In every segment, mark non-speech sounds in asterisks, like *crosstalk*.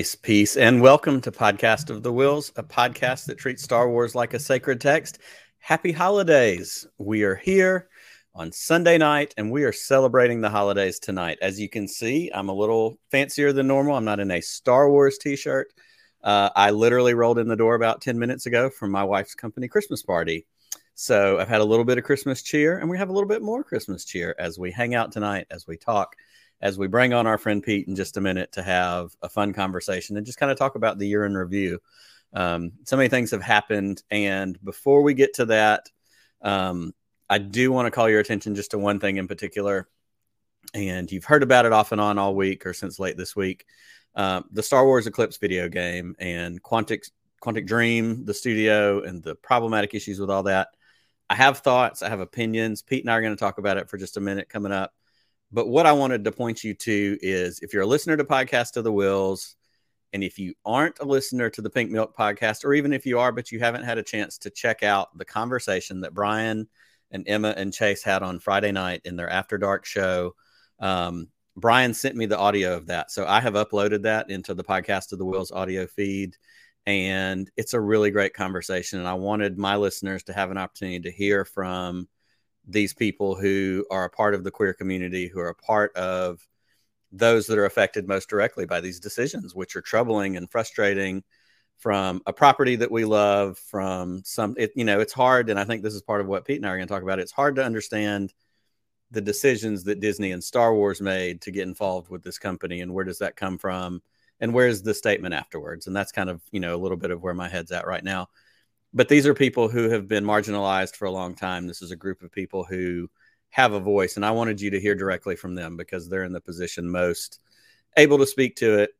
Grace, peace, and welcome to Podcast of the Whills, a podcast that treats Star Wars like a sacred text. Happy holidays. We are here on Sunday night and we are celebrating the holidays tonight. As you can see, I'm a little fancier than normal. I'm not in a Star Wars t shirt. Uh, I literally rolled in the door about 10 minutes ago from my wife's company Christmas party. So I've had a little bit of Christmas cheer and we have a little bit more Christmas cheer as we hang out tonight, as we talk as we bring on our friend Pete in just a minute to have a fun conversation and just kind of talk about the year in review. Um, so many things have happened. And before we get to that, um, I do want to call your attention just to one thing in particular. And you've heard about it off and on all week or since late this week. Um, the Star Wars Eclipse video game and Quantic Quantic Dream, the studio, and the problematic issues with all that. I have thoughts, I have opinions. Pete and I are going to talk about it for just a minute coming up. But what I wanted to point you to is if you're a listener to Podcast of the Whills, and if you aren't a listener to the Pink Milk podcast, or even if you are, but you haven't had a chance to check out the conversation that Brian and Emma and Chase had on Friday night in their After Dark show, um, Brian sent me the audio of that. So I have uploaded that into the Podcast of the Whills audio feed. And it's a really great conversation. And I wanted my listeners to have an opportunity to hear from these people who are a part of the queer community, who are a part of those that are affected most directly by these decisions, which are troubling and frustrating from a property that we love, from some, it, you know, it's hard. And I think this is part of what Pete and I are going to talk about. It's hard to understand the decisions that Disney and Star Wars made to get involved with this company and where does that come from and where's the statement afterwards. And that's kind of, you know, a little bit of where my head's at right now but these are people who have been marginalized for a long time. This is a group of people who have a voice, and I wanted you to hear directly from them because they're in the position most able to speak to it.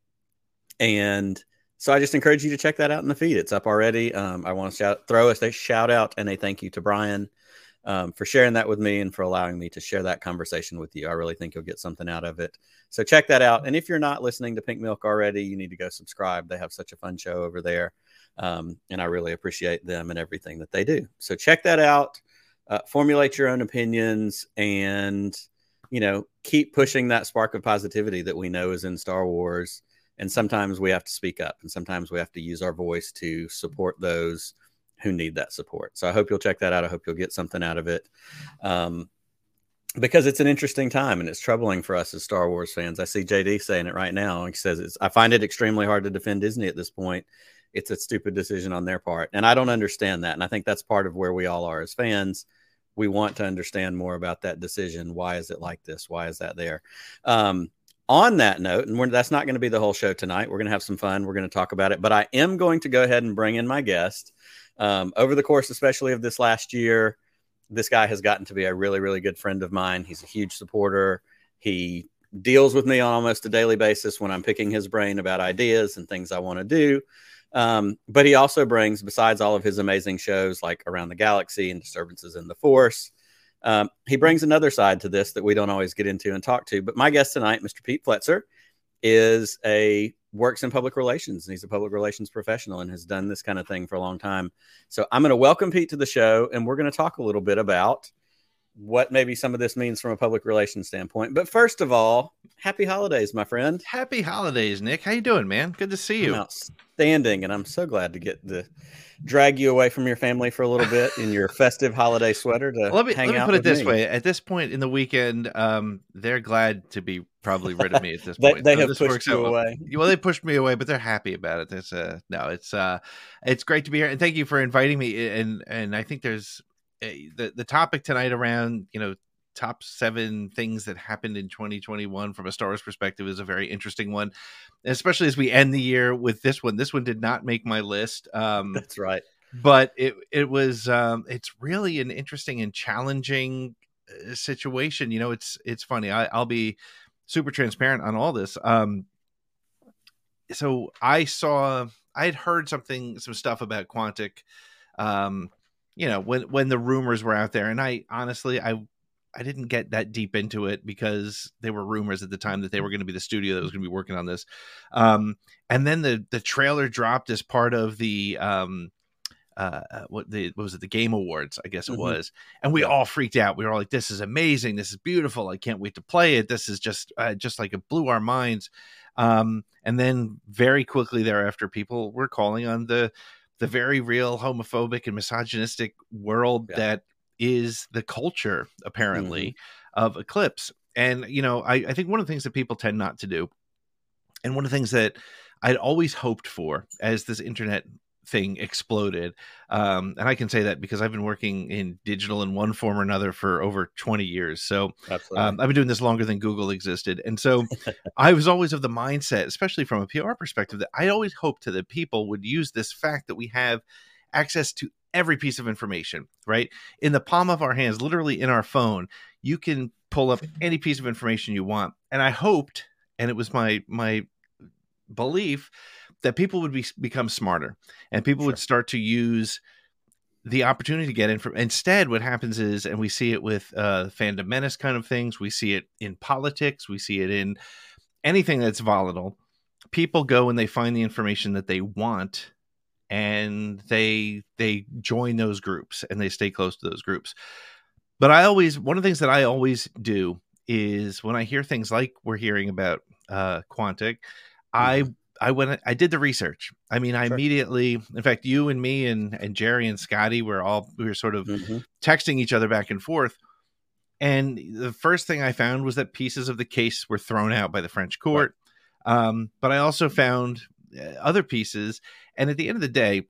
And so I just encourage you to check that out in the feed. It's up already. Um, I want to shout, throw a shout out and a thank you to Brian um, for sharing that with me and for allowing me to share that conversation with you. I really think you'll get something out of it. So check that out. And if you're not listening to Pink Milk already, you need to go subscribe. They have such a fun show over there. Um, and I really appreciate them and everything that they do. So check that out. Uh, formulate your own opinions and you know keep pushing that spark of positivity that we know is in Star Wars. And sometimes we have to speak up, and sometimes we have to use our voice to support those who need that support. So I hope you'll check that out. I hope you'll get something out of it. Um, because it's an interesting time and it's troubling for us as Star Wars fans. I see JD saying it right now. He says, I find it extremely hard to defend Disney at this point it's a stupid decision on their part. And I don't understand that. And I think that's part of where we all are as fans. We want to understand more about that decision. Why is it like this? Why is that there? Um, on that note, and that's not going to be the whole show tonight. We're going to have some fun. We're going to talk about it, but I am going to go ahead and bring in my guest. Um, over the course, especially of this last year, this guy has gotten to be a really, really good friend of mine. He's a huge supporter. He deals with me on almost a daily basis when I'm picking his brain about ideas and things I want to do. Um, but he also brings, besides all of his amazing shows like Around the Galaxy and Disturbances in the Force, um, he brings another side to this that we don't always get into and talk to. But my guest tonight, Mr. Pete Fletzer, is a works in public relations and he's a public relations professional and has done this kind of thing for a long time. So I'm going to welcome Pete to the show and we're going to talk a little bit about what maybe some of this means from a public relations standpoint. But first of all, happy holidays, my friend. Happy holidays, Nick. How you doing, man? Good to see you. I'm outstanding, and I'm so glad to get to drag you away from your family for a little bit in your *laughs* festive holiday sweater to let me, hang let me out. Put it this me. way: at this point in the weekend, um, they're glad to be probably rid of me at this *laughs* they, point. they so have pushed you away. Well, they pushed me away, but they're happy about it. It's uh, no, it's uh, it's great to be here, and thank you for inviting me. And and I think there's the the topic tonight around you know top seven things that happened in 2021 from a Star Wars perspective is a very interesting one, especially as we end the year with this one. This one did not make my list. Um, *laughs* That's right. But it it was um, it's really an interesting and challenging uh, situation. You know, it's it's funny. I, I'll be super transparent on all this. Um, so I saw I had heard something some stuff about Quantic. Um, you know when when the rumors were out there and i honestly i I didn't get that deep into it because there were rumors at the time that they were going to be the studio that was going to be working on this. Um, and then the the trailer dropped as part of the um, uh, uh what the what was it the Game Awards? I guess it mm-hmm. was, and we all freaked out. We were all like, "This is amazing! This is beautiful! I can't wait to play it! This is just uh, just like it blew our minds." Um, and then very quickly thereafter, people were calling on the the very real homophobic and misogynistic world yeah. that is the culture, apparently, mm-hmm. of Eclipse. And you know, I, I think one of the things that people tend not to do, and one of the things that I'd always hoped for as this internet thing exploded. Um, and I can say that because I've been working in digital in one form or another for over 20 years. So um, I've been doing this longer than Google existed. And so I was always of the mindset, especially from a PR perspective, that I always hoped that people would use this fact that we have access to every piece of information, right? In the palm of our hands, literally in our phone, you can pull up any piece of information you want. And I hoped, and it was my my belief that people would be, become smarter and people sure. would start to use the opportunity to get in from instead what happens is and we see it with uh fandom menace kind of things we see it in politics we see it in anything that's volatile people go and they find the information that they want and they they join those groups and they stay close to those groups but i always one of the things that i always do is when i hear things like we're hearing about uh quantic mm-hmm. I went I did the research. I mean, I sure. immediately in fact you and me and and Jerry and Scotty were all we were sort of mm-hmm. texting each other back and forth. And the first thing I found was that pieces of the case were thrown out by the French court. Right. Um, but I also found uh, other pieces. And at the end of the day,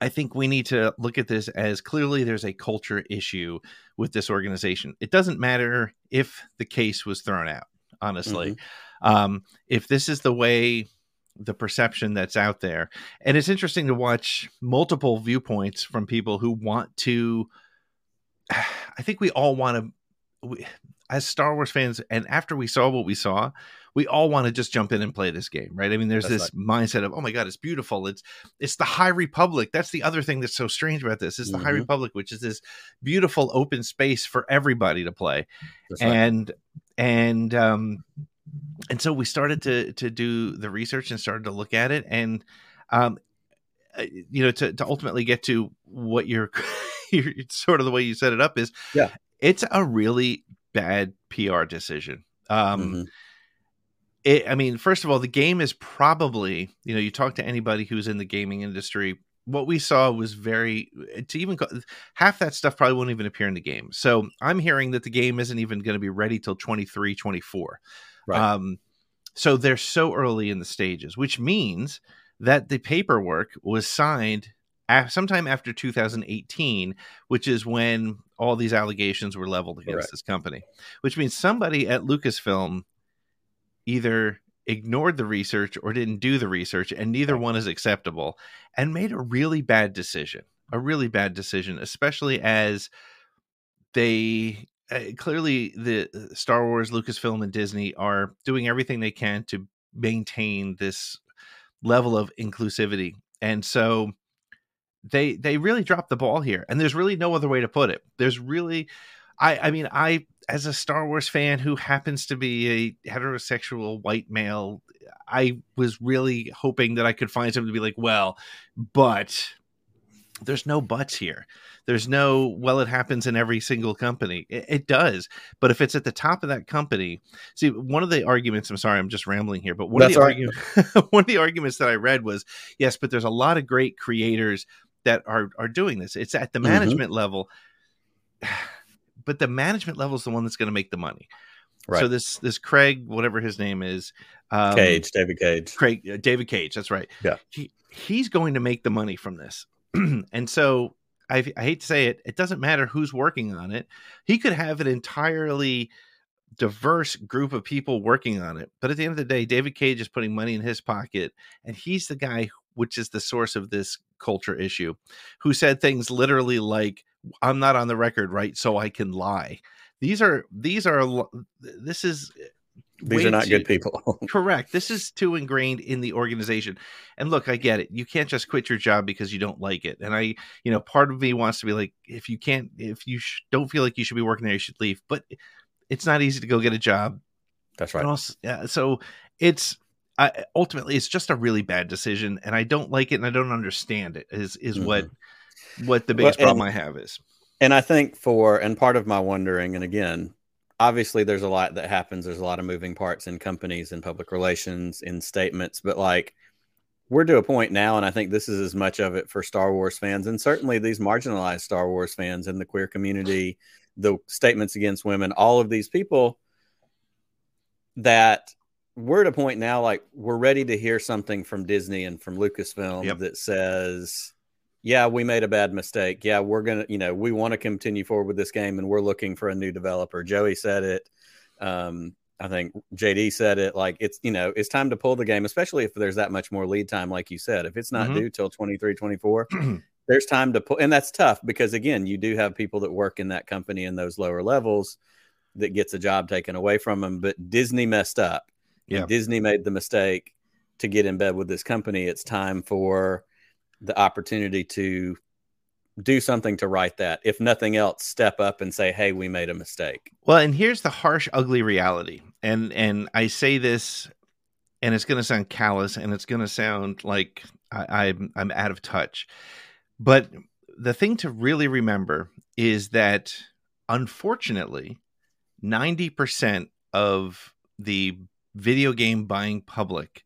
I think we need to look at this as clearly there's a culture issue with this organization. It doesn't matter if the case was thrown out, honestly. Mm-hmm. Um, if this is the way the perception that's out there. And it's interesting to watch multiple viewpoints from people who want to. *sighs* I think we all want to, as Star Wars fans, and after we saw what we saw, we all want to just jump in and play this game, right? I mean, there's that's this right. mindset of, oh my god, it's beautiful. It's it's the High Republic. That's the other thing that's so strange about this. Is mm-hmm. the High mm-hmm. Republic, which is this beautiful open space for everybody to play, that's and right. and um and so we started to to do the research and started to look at it and um uh, you know to, to ultimately get to what you're, *laughs* you're sort of the way you set it up is yeah. it's a really bad pr decision. Um mm-hmm. it, i mean first of all the game is probably you know you talk to anybody who's in the gaming industry what we saw was very to even half that stuff probably won't even appear in the game. So i'm hearing that the game isn't even going to be ready till 23 24 Right. Um, so they're so early in the stages, which means that the paperwork was signed sometime after 2018, which is when all these allegations were leveled against Correct. this company, which means somebody at Lucasfilm either ignored the research or didn't do the research, and neither one is acceptable, and made a really bad decision. A really bad decision, especially as they uh, clearly the uh, Star Wars, Lucasfilm, and Disney are doing everything they can to maintain this level of inclusivity, and so they they really dropped the ball here. And there's really no other way to put it. There's really, I I mean I as a Star Wars fan who happens to be a heterosexual white male, I was really hoping that I could find something to be like, well, but there's no buts here. There's no, well, it happens in every single company. It, it, does. But if it's at the top of that company, see, one of the arguments, I'm sorry, I'm just rambling here, but one, of the, arguments, *laughs* one of the arguments that I read was yes, but there's a lot of great creators that are, are doing this. It's at the mm-hmm. management mm-hmm. level, *sighs* but the management level is the one that's going to make the money. Right. So this this Craig, whatever his name is, um, Cage, David Cage, Craig, uh, David Cage. That's right. Yeah, he he's going to make the money from this. *clears throat* and so I, I hate to say it, it doesn't matter who's working on it. He could have an entirely diverse group of people working on it. But at the end of the day, David Cage is putting money in his pocket, and he's the guy which is the source of this culture issue, who said things literally like, "I'm not on the record, right? So I can lie." These are these are this is eh, these are not too, good people. *laughs* correct. This is too ingrained in the organization. And look, I get it. You can't just quit your job because you don't like it. And I, you know, part of me wants to be like, if you can't, if you sh- don't feel like you should be working there, you should leave. But it's not easy to go get a job. That's right. Also, yeah, so it's I, ultimately it's just a really bad decision, and I don't like it, and I don't understand it. Is is mm-hmm. what what the biggest well, and, problem I have is. And I think for and part of my wondering, and again, obviously there's a lot that happens. There's a lot of moving parts in companies and public relations in statements, but like we're to a point now, and I think this is as much of it for Star Wars fans, and certainly these marginalized Star Wars fans in the queer community, the statements against women, all of these people that we're at a point now like we're ready to hear something from Disney and from Lucasfilm yep. that says, yeah, we made a bad mistake. Yeah, we're going to, you know, we want to continue forward with this game and we're looking for a new developer. Joey said it. Um, I think JD said it like it's, you know, it's time to pull the game, especially if there's that much more lead time, like you said. If it's not mm-hmm. due till 23, 24, *clears throat* there's time to pull. And that's tough because, again, you do have people that work in that company in those lower levels that gets a job taken away from them. But Disney messed up yeah. Disney made the mistake to get in bed with this company. It's time for the opportunity to do something to right that. If nothing else, step up and say, "Hey, we made a mistake." Well, and here's the harsh, ugly reality. And and I say this, and it's going to sound callous, and it's going to sound like I, I'm I'm out of touch. But the thing to really remember is that, unfortunately, ninety percent of the video game buying public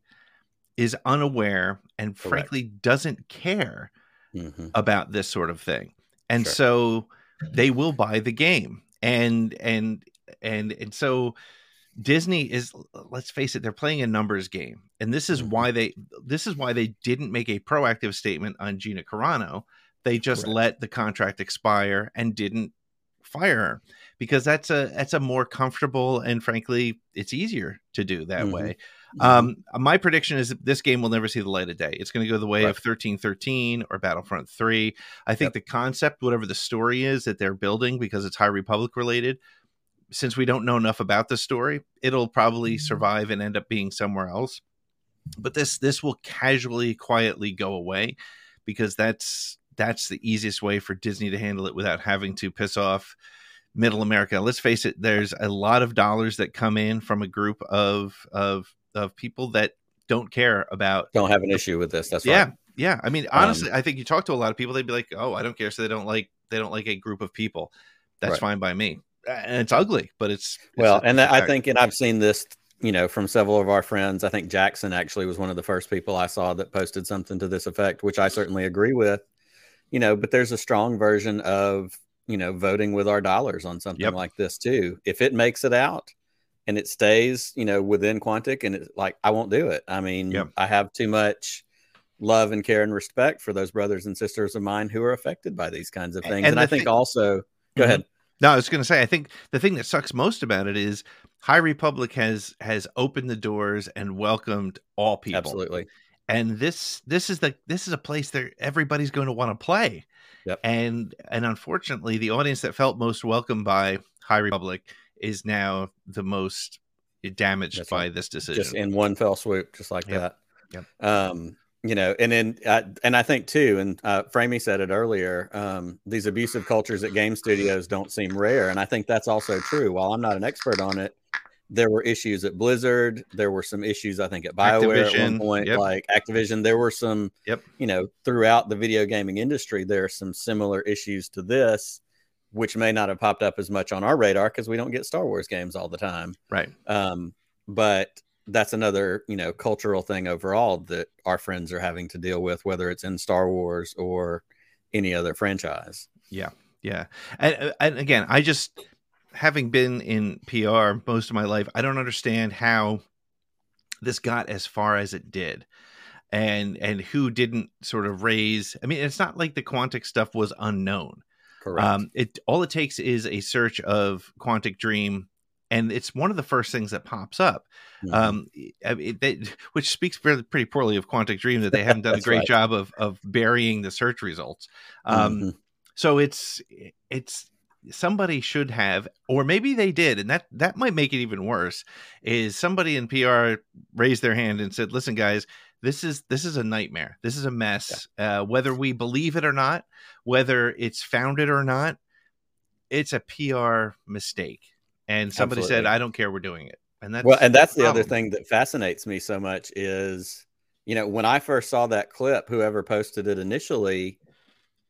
is unaware and Correct. frankly doesn't care mm-hmm. about this sort of thing. And sure. so they will buy the game. And and and and so Disney is let's face it they're playing a numbers game. And this is mm-hmm. why they this is why they didn't make a proactive statement on Gina Carano. They just Correct. let the contract expire and didn't fire her because that's a that's a more comfortable and frankly it's easier to do that mm-hmm. way. Mm-hmm. Um, my prediction is that this game will never see the light of day. It's going to go the way right. of thirteen thirteen or Battlefront three. I think yep. the concept, whatever the story is that they're building, because it's High Republic related, since we don't know enough about the story, it'll probably mm-hmm. survive and end up being somewhere else. But this this will casually, quietly go away because that's that's the easiest way for Disney to handle it without having to piss off middle America. Let's face it, there's a lot of dollars that come in from a group of of of people that don't care about don't have an issue with this. That's yeah, right. yeah. I mean, honestly, um, I think you talk to a lot of people, they'd be like, "Oh, I don't care." So they don't like they don't like a group of people. That's right. fine by me. And it's ugly, but it's, it's well. And I think, and I've seen this, you know, from several of our friends. I think Jackson actually was one of the first people I saw that posted something to this effect, which I certainly agree with. You know, but there's a strong version of you know, voting with our dollars on something yep. like this too. If it makes it out and it stays, you know, within Quantic and it's like, I won't do it. I mean. I have too much love and care and respect for those brothers and sisters of mine who are affected by these kinds of things. And, and I think also, go mm-hmm. ahead. No, I was going to say, I think the thing that sucks most about it is High Republic has has opened the doors and welcomed all people. Absolutely. And this this is the this is a place that everybody's going to want to play. Yep. And and unfortunately, the audience that felt most welcomed by High Republic is now the most damaged That's by right. this decision. Just in one fell swoop, just like yep. that. Yep. Um, you know, and then uh, and I think too, and uh, Framey said it earlier. Um, these abusive cultures at game studios don't seem rare, and I think that's also true. While I'm not an expert on it, there were issues at Blizzard. There were some issues, I think, at BioWare Activision, at one point, yep. like Activision. There were some, yep. you know, throughout the video gaming industry, there are some similar issues to this, which may not have popped up as much on our radar because we don't get Star Wars games all the time. Right. Um, but that's another, you know, cultural thing overall that our friends are having to deal with, whether it's in Star Wars or any other franchise. Yeah. Yeah. And, and again, I just having been in PR most of my life, I don't understand how this got as far as it did. And and who didn't sort of raise I mean, it's not like the Quantic stuff was unknown. Correct. Um, it all it takes is a search of Quantic Dream and it's one of the first things that pops up, mm-hmm. um, it, they, which speaks pretty, pretty poorly of Quantic Dream that they haven't done a *laughs* great right. job of of burying the search results. Um, mm-hmm. So it's it's somebody should have or maybe they did and that that might make it even worse is somebody in pr raised their hand and said listen guys this is this is a nightmare. This is a mess yeah. uh, whether we believe it or not whether it's founded or not it's a pr mistake. And somebody Absolutely. said i don't care we're doing it. And that's well and that's the, the other thing that fascinates me so much is you know when i first saw that clip whoever posted it initially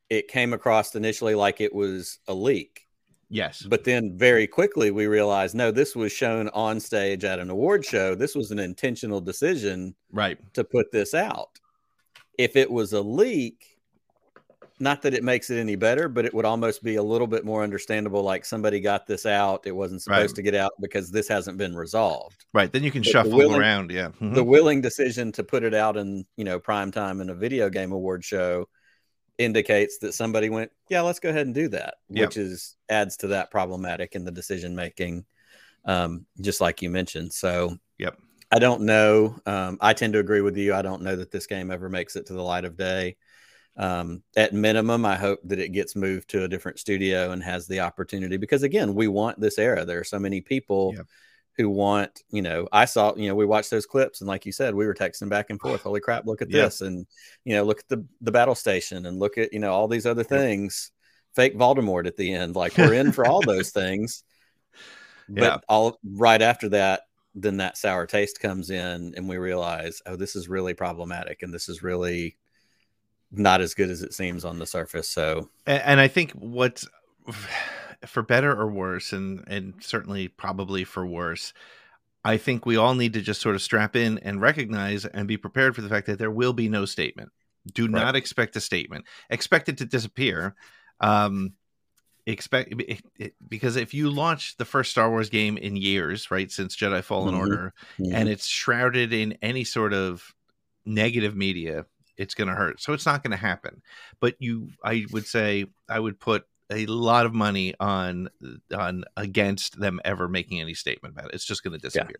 it came across initially like it was a leak Yes. But then very quickly we realized no, this was shown on stage at an award show. This was an intentional decision right to put this out. If it was a leak, not that it makes it any better, but it would almost be a little bit more understandable. Like somebody got this out, it wasn't supposed right. to get out because this hasn't been resolved. Right. Then you can but shuffle willing, around. Yeah. Mm-hmm. The willing decision to put it out in you know prime time in a video game award show indicates that somebody went, yeah, let's go ahead and do that, yep. which is adds to that problematic in the decision making, um, just like you mentioned. So, yep. I don't know. Um, I tend to agree with you. I don't know that this game ever makes it to the light of day. Um, at minimum, I hope that it gets moved to a different studio and has the opportunity because, again, we want this era. There are so many people yep. Who want, you know, I saw, you know, we watched those clips and, like you said, we were texting back and forth. Holy crap, look at yep. this. And, you know, look at the, the battle station and look at, you know, all these other things. Fake Voldemort at the end. Like we're in for all those *laughs* things. But yeah. all right after that, then that sour taste comes in and we realize, oh, this is really problematic and this is really not as good as it seems on the surface. So, and, and I think what's for better or worse, and and certainly probably for worse, I think we all need to just sort of strap in and recognize and be prepared for the fact that there will be no statement. Do right. not expect a statement. Expect it to disappear. Um, expect it, it, because if you launch the first Star Wars game in years, right, since Jedi Fallen mm-hmm. Order, mm-hmm. and it's shrouded in any sort of negative media, it's going to hurt. So it's not going to happen. But you, I would say, I would put a lot of money on on against them ever making any statement about it. It's just going to disappear.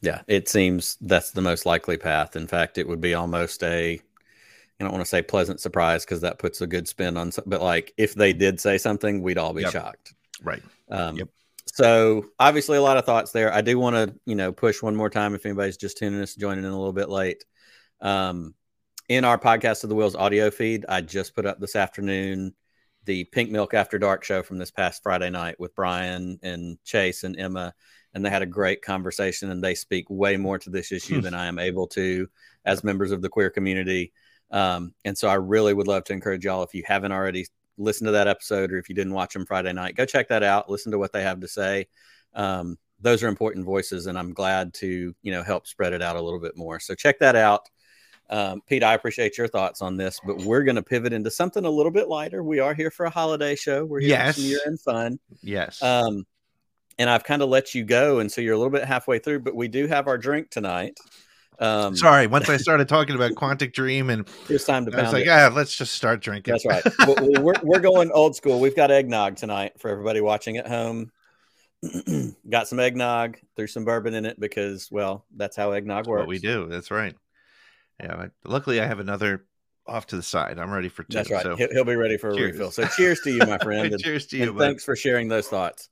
Yeah. yeah, it seems that's the most likely path. In fact, it would be almost a I don't want to say pleasant surprise because that puts a good spin on. But like, if they did say something, we'd all be yep. shocked. Right. Um, yep. So obviously, a lot of thoughts there. I do want to, you know, push one more time if anybody's just tuning us, joining in a little bit late. Um, in our podcast of the Whills audio feed i just put up this afternoon the pink milk after dark show from this past friday night with brian and chase and emma and they had a great conversation and they speak way more to this issue hmm. than i am able to as members of the queer community. Um, and so i really would love to encourage y'all if you haven't already listened to that episode or if you didn't watch them friday night go check that out listen to what they have to say. Um, those are important voices and i'm glad to you know help spread it out a little bit more. So check that out um, Pete, I appreciate your thoughts on this, but we're going to pivot into something a little bit lighter. We are here for a holiday show. We're here yes. for some year end fun. Yes. Um, and I've kind of let you go, and so you're a little bit halfway through, but we do have our drink tonight. Um, Sorry, once I started talking about Quantic Dream and it's time to. I was like, yeah, let's just start drinking. That's right. we're, we're going old school. We've got eggnog tonight for everybody watching at home. *clears throat* got some eggnog, threw some bourbon in it because, well, that's how eggnog works. What we do. That's right. Yeah. luckily, I have another off to the side. I'm ready for two. That's right. So. He'll, he'll, be ready for a cheers. refill. So cheers to you, my *laughs* friend. and, cheers to you. And thanks for sharing those thoughts.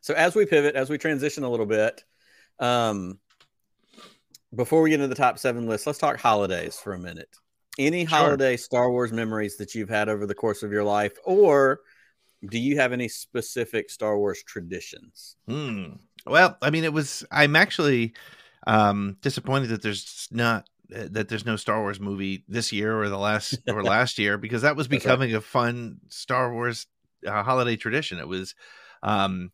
So as we pivot, as we transition a little bit, um, before we get into the top seven list, let's talk holidays for a minute. Any sure. holiday Star Wars memories that you've had over the course of your life, or do you have any specific Star Wars traditions? Hmm. Well, I mean, it was. I'm actually um, disappointed that there's not that there's no Star Wars movie this year or the last or *laughs* last year because that was becoming right. a fun Star Wars uh, holiday tradition. It was, um,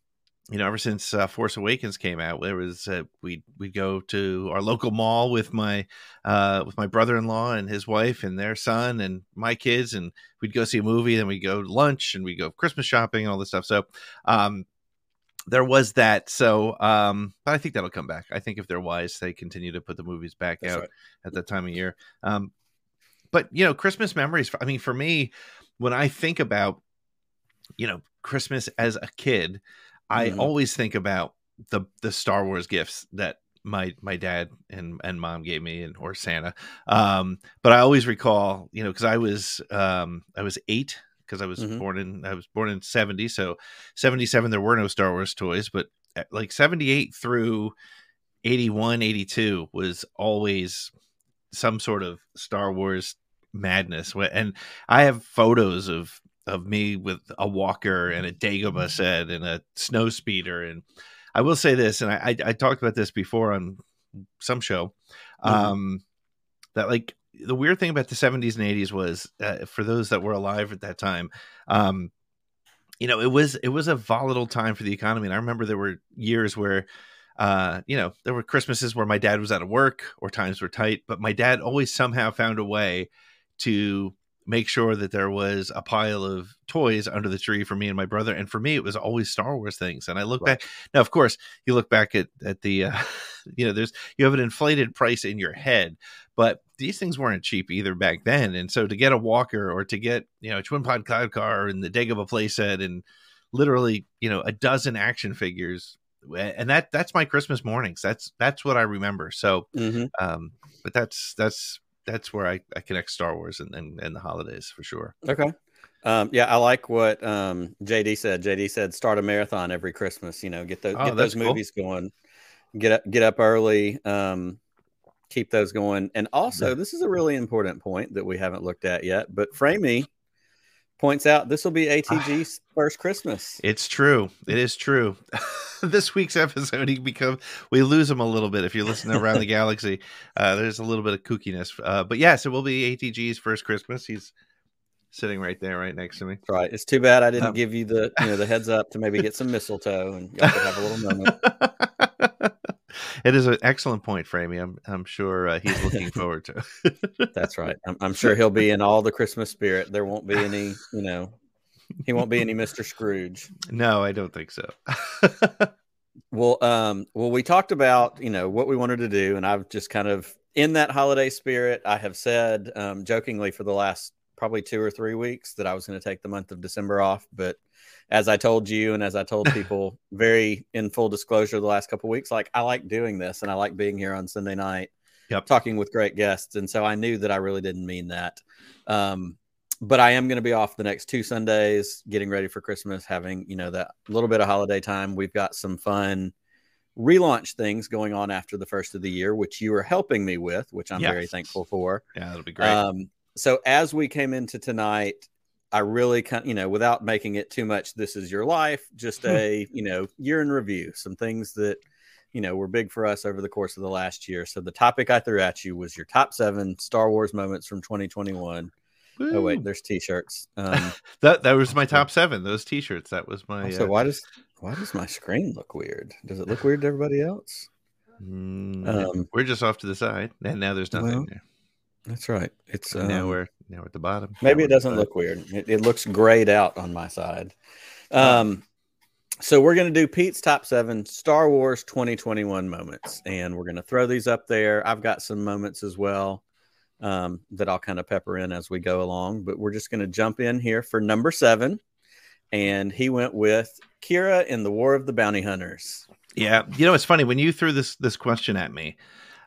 you know, ever since uh, Force Awakens came out, there was uh, we we'd go to our local mall with my uh, with my brother in law and his wife and their son and my kids, and we'd go see a movie. Then we'd go lunch and we go Christmas shopping and all this stuff. So, um, there was that. So, um, but I think that'll come back. I think if they're wise, they continue to put the movies back That's out right. at that time of year. Um, but you know, Christmas memories. I mean, for me, when I think about, you know, Christmas as a kid, I mm-hmm. always think about the the Star Wars gifts that my my dad and and mom gave me and or Santa. Um, but I always recall, you know, because I was um, I was eight because I was mm-hmm. born in I was born in 70 so 77 there were no Star Wars toys but eh, like 78 through 81 82 was always some sort of Star Wars madness and I have photos of of me with a walker and a Dagobah mm-hmm. set and a snow speeder and I will say this and I I, I talked about this before on some show mm-hmm. um that like the weird thing about the 70s and 80s was uh, for those that were alive at that time um, you know, it was it was a volatile time for the economy, and I remember there were years where uh, you know, there were Christmases where my dad was out of work or times were tight, but my dad always somehow found a way to make sure that there was a pile of toys under the tree for me and my brother. And for me, it was always Star Wars things. And I look right. back now, of course, you look back at at the, uh, *laughs* you know, there's you have an inflated price in your head, but these things weren't cheap either back then. And so to get a walker or to get you know a twin pod cloud car and the Dagobah playset and literally you know a dozen action figures and that that's my christmas mornings that's that's what i remember so mm-hmm. um but that's that's that's where I, I connect Star Wars and, and, and the holidays for sure. Okay. Um, yeah, I like what um, JD said. JD said start a marathon every Christmas. You know, get those oh, get those movies going. Get up get up early. Um, keep those going. And also, this is a really important point that we haven't looked at yet. But Framey points out this will be ATG's *sighs* first Christmas. It's true. It is true. *laughs* this week's episode, he become we lose him a little bit if you listen to Around the *laughs* Galaxy. Uh, there's a little bit of kookiness, uh, but yes, it will be ATG's first Christmas. He's sitting right there, right next to me. Right. It's too bad I didn't um, give you the you know the heads up to maybe get some mistletoe and y'all could have a little moment. *laughs* *laughs* it is an excellent point, Framey. I'm I'm sure uh, he's looking *laughs* forward to. That's right. *laughs* I'm, I'm sure he'll be in all the Christmas spirit. There won't be any, you know, he won't be any Mister Scrooge. No, I don't think so. well, um, well, we talked about you know what we wanted to do, and I've just kind of in that holiday spirit. I have said um, jokingly for the last probably two or three weeks that I was going to take the month of December off, but as I told you and as I told *laughs* people very in full disclosure the last couple weeks, like I like doing this and I like being here on Sunday night, yep. talking with great guests. And so I knew that I really didn't mean that. Um, but I am going to be off the next two Sundays, getting ready for Christmas, having, you know, that little bit of holiday time. We've got some fun relaunch things going on after the first of the year, which you are helping me with, which I'm yes. very thankful for. Yeah, that'll be great. Um, so as we came into tonight, I really kind of, you know, without making it too much, this is your life, just *laughs* a, you know, year in review, some things that, you know, were big for us over the course of the last year. So the topic I threw at you was your top seven Star Wars moments from 2021. Woo. Oh wait, there's t-shirts. Um, *laughs* that that was my top seven. Those t-shirts. That was my. So uh, why does why does my screen look weird? Does it look weird to everybody else? Mm, um, we're just off to the side, and now there's nothing well, there. That's right. It's um, now we're now we're at the bottom. Maybe it doesn't look weird. It, it, looks grayed out on my side. Um, so we're gonna do Pete's top seven Star Wars 2021 moments, and we're gonna throw these up there. I've got some moments as well um, that I'll kind of pepper in as we go along, but we're just gonna jump in here for number seven, and he went with Qi'ra in the War of the Bounty Hunters. Yeah, you know it's funny when you threw this this question at me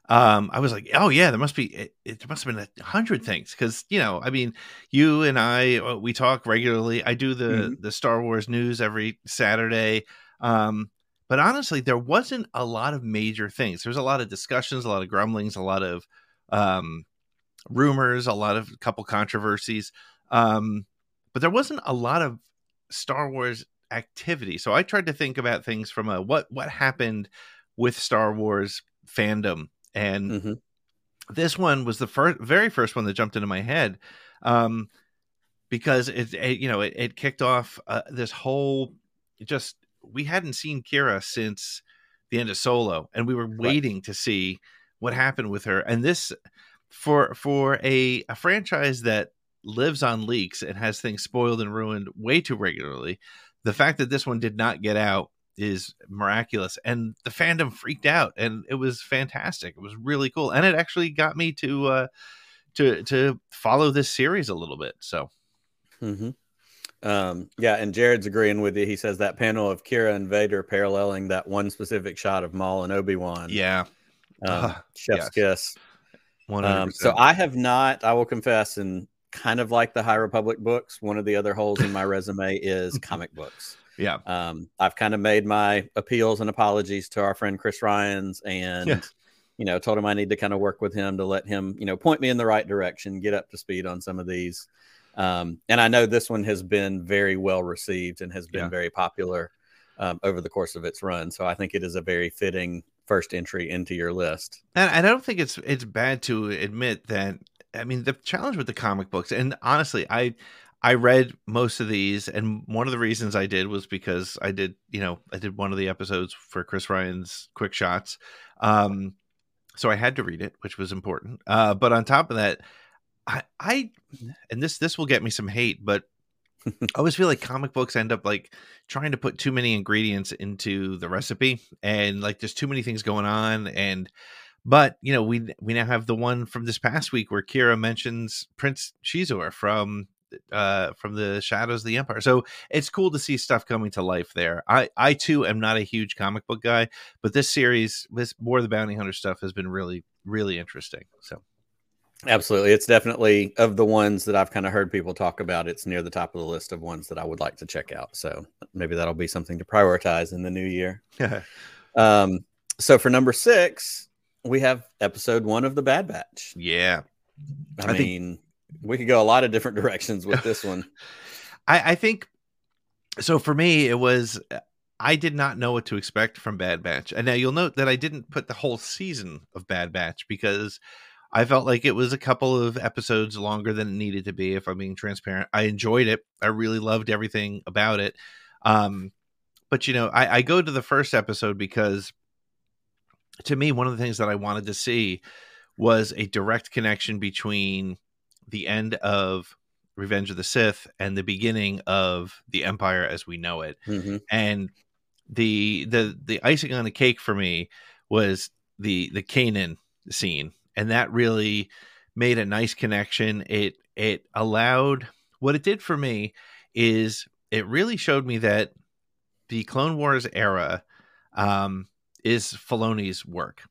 um, I was like, oh yeah, there must be it, it must have been a hundred things because you know, I mean, you and I uh, we talk regularly. I do the mm-hmm. the Star Wars news every Saturday. Um, but honestly, there wasn't a lot of major things. There was a lot of discussions, a lot of grumblings, a lot of um, rumors, a lot of couple controversies. Um, but there wasn't a lot of Star Wars activity. So I tried to think about things from a what what happened with Star Wars fandom and mm-hmm. this one was the first, very first one that jumped into my head, um, because it, it you know, it, it kicked off uh, this whole just we hadn't seen Qi'ra since the end of Solo, and we were waiting right. to see what happened with her. And this for for a, a franchise that lives on leaks and has things spoiled and ruined way too regularly, the fact that this one did not get out is miraculous and the fandom freaked out and it was fantastic it was really cool and it actually got me to uh to to follow this series a little bit so mm-hmm. um yeah and jared's agreeing with you he says that panel of qi'ra and vader paralleling that one specific shot of maul and obi-wan yeah um, chef's yes. kiss 100%. Um, so i have not i will confess and kind of like the high republic books one of the other holes in my resume is comic books yeah. Um, I've kind of made my appeals and apologies to our friend Chris Ryans and, yeah. you know, told him I need to kind of work with him to let him, you know, point me in the right direction, get up to speed on some of these. Um, and I know this one has been very well received and has been yeah. very popular um, over the course of its run. So I think it is a very fitting first entry into your list. And I don't think it's it's bad to admit that. I mean, the challenge with the comic books, and honestly, I I read most of these, and one of the reasons I did was because I did, you know, I did one of the episodes for Chris Ryan's Quick Shots. Um, so I had to read it, which was important. Uh, but on top of that, I, I, and this this will get me some hate, but I always feel like comic books end up like trying to put too many ingredients into the recipe, and like there's too many things going on, and but you know we we now have the one from this past week where Qi'ra mentions Prince Xizor from uh from the shadows of the empire. So it's cool to see stuff coming to life there. I i too am not a huge comic book guy but this series this more of the bounty hunter stuff has been really really interesting so. Absolutely. It's definitely of the ones that i've kind of heard people talk about it's near the top of the list of ones that i would like to check out. So maybe that'll be something to prioritize in the new year. *laughs* Um so for number six we have episode one of the bad batch. Yeah. I, I mean think we could go a lot of different *laughs* directions with this one. I, I think so. For me, it was I did not know what to expect from Bad Batch, and now you'll note that I didn't put the whole season of Bad Batch because I felt like it was a couple of episodes longer than it needed to be. If I'm being transparent, I enjoyed it. I really loved everything about it. Um, but you know, I, I go to the first episode because to me, one of the things that I wanted to see was a direct connection between the end of Revenge of the Sith and the beginning of the Empire as we know it. Mm-hmm. And the the the icing on the cake for me was the the Kanan scene, and that really made a nice connection. It it allowed what it did for me is it really showed me that the Clone Wars era um, is Filoni's work,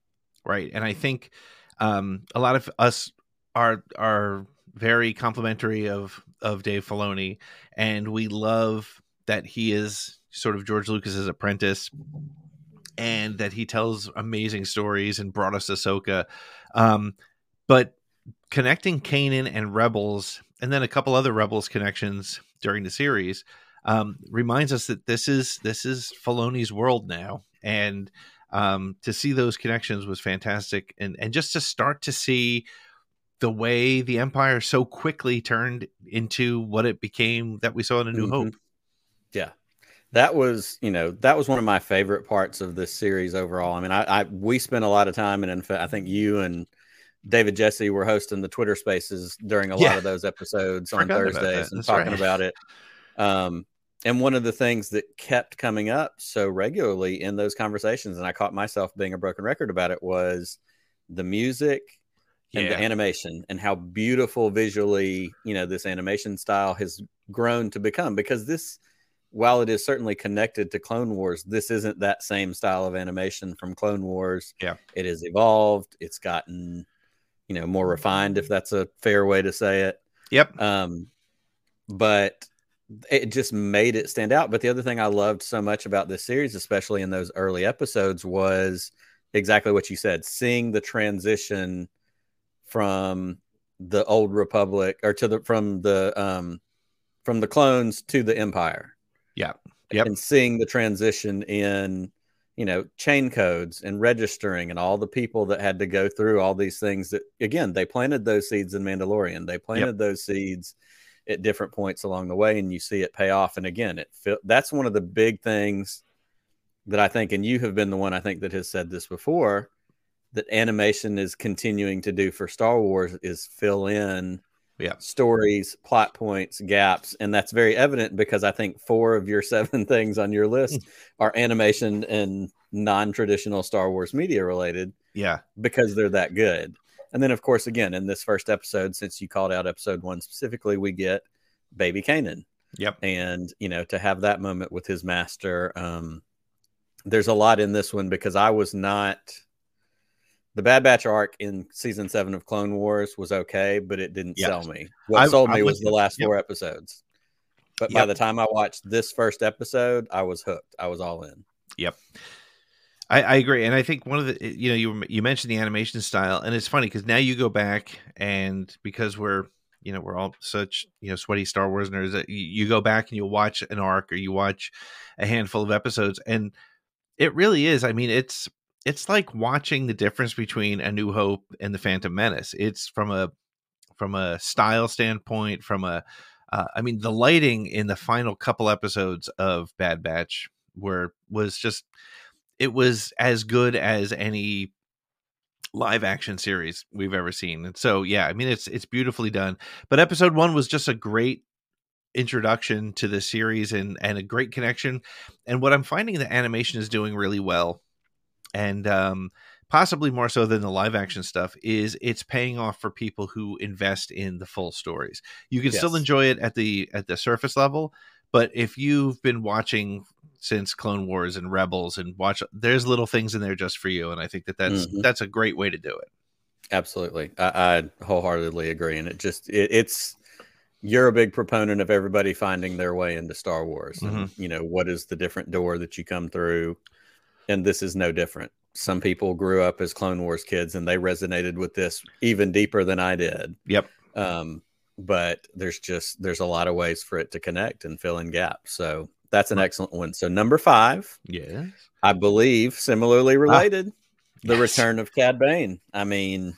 right? And I think um, a lot of us are are very complimentary of of Dave Filoni, and we love that he is sort of George Lucas's apprentice, and that he tells amazing stories and brought us Ahsoka. Um, but connecting Kanan and Rebels, and then a couple other Rebels connections during the series, um, reminds us that this is this is Filoni's world now, and um, to see those connections was fantastic, and and just to start to see the way the empire so quickly turned into what it became that we saw in a new mm-hmm. hope yeah that was you know that was one of my favorite parts of this series overall i mean i, I we spent a lot of time and in fact i think you and david jesse were hosting the twitter spaces during a yeah. lot of those episodes *laughs* on thursdays and talking right. about it um and one of the things that kept coming up so regularly in those conversations and i caught myself being a broken record about it was the music and yeah. the animation and how beautiful visually you know this animation style has grown to become because this while it is certainly connected to clone wars this isn't that same style of animation from clone wars. Yeah. It has evolved. It's gotten you know more refined if that's a fair way to say it. Yep. Um but it just made it stand out. But the other thing i loved so much about this series especially in those early episodes was exactly what you said seeing the transition from the old republic or to the from the um from the clones to the empire yeah yep. and seeing the transition in you know chain codes and registering and all the people that had to go through all these things that again they planted those seeds in mandalorian they planted yep. those seeds at different points along the way and you see it pay off and again it that's one of the big things that i think and you have been the one i think that has said this before that animation is continuing to do for Star Wars is fill in yeah. stories, plot points, gaps, and that's very evident because I think four of your *laughs* seven things on your list are animation and non-traditional Star Wars media related. Yeah, because they're that good. And then, of course, again in this first episode, since you called out episode one specifically, we get Baby Kanan. Yep. And you know to have that moment with his master. Um, there's a lot in this one because I was not the Bad Batch arc in season seven of Clone Wars was okay, but it didn't yep. sell me. What I, sold me was the last yep. four episodes. But yep. by the time I watched this first episode, I was hooked. I was all in. Yep. I, I agree, and I think one of the you know you you mentioned the animation style, and it's funny because now you go back and because we're you know we're all such you know sweaty Star Wars nerds that you, you go back and you watch an arc or you watch a handful of episodes, and it really is. I mean, it's it's like watching the difference between A New Hope and The Phantom Menace. It's from a from a style standpoint, from a uh, I mean, the lighting in the final couple episodes of Bad Batch were was just it was as good as any live action series we've ever seen. And so yeah, I mean it's it's beautifully done. But episode 1 was just a great introduction to the series and and a great connection. And what I'm finding the animation is doing really well and um possibly more so than the live action stuff is it's paying off for people who invest in the full stories. You can yes. still enjoy it at the at the surface level, but if you've been watching since Clone Wars and Rebels and watch there's little things in there just for you and I think that that's mm-hmm. that's a great way to do it. Absolutely. I, I wholeheartedly agree and it just it, it's you're a big proponent of everybody finding their way into Star Wars. Mm-hmm. And, you know, what is the different door that you come through? And this is no different. Some people grew up as Clone Wars kids and they resonated with this even deeper than I did. Yep. Um, but there's just there's a lot of ways for it to connect and fill in gaps. So that's an excellent one. So number five, yes, I believe similarly ah, related, ah, the yes. return of Cad Bane. I mean,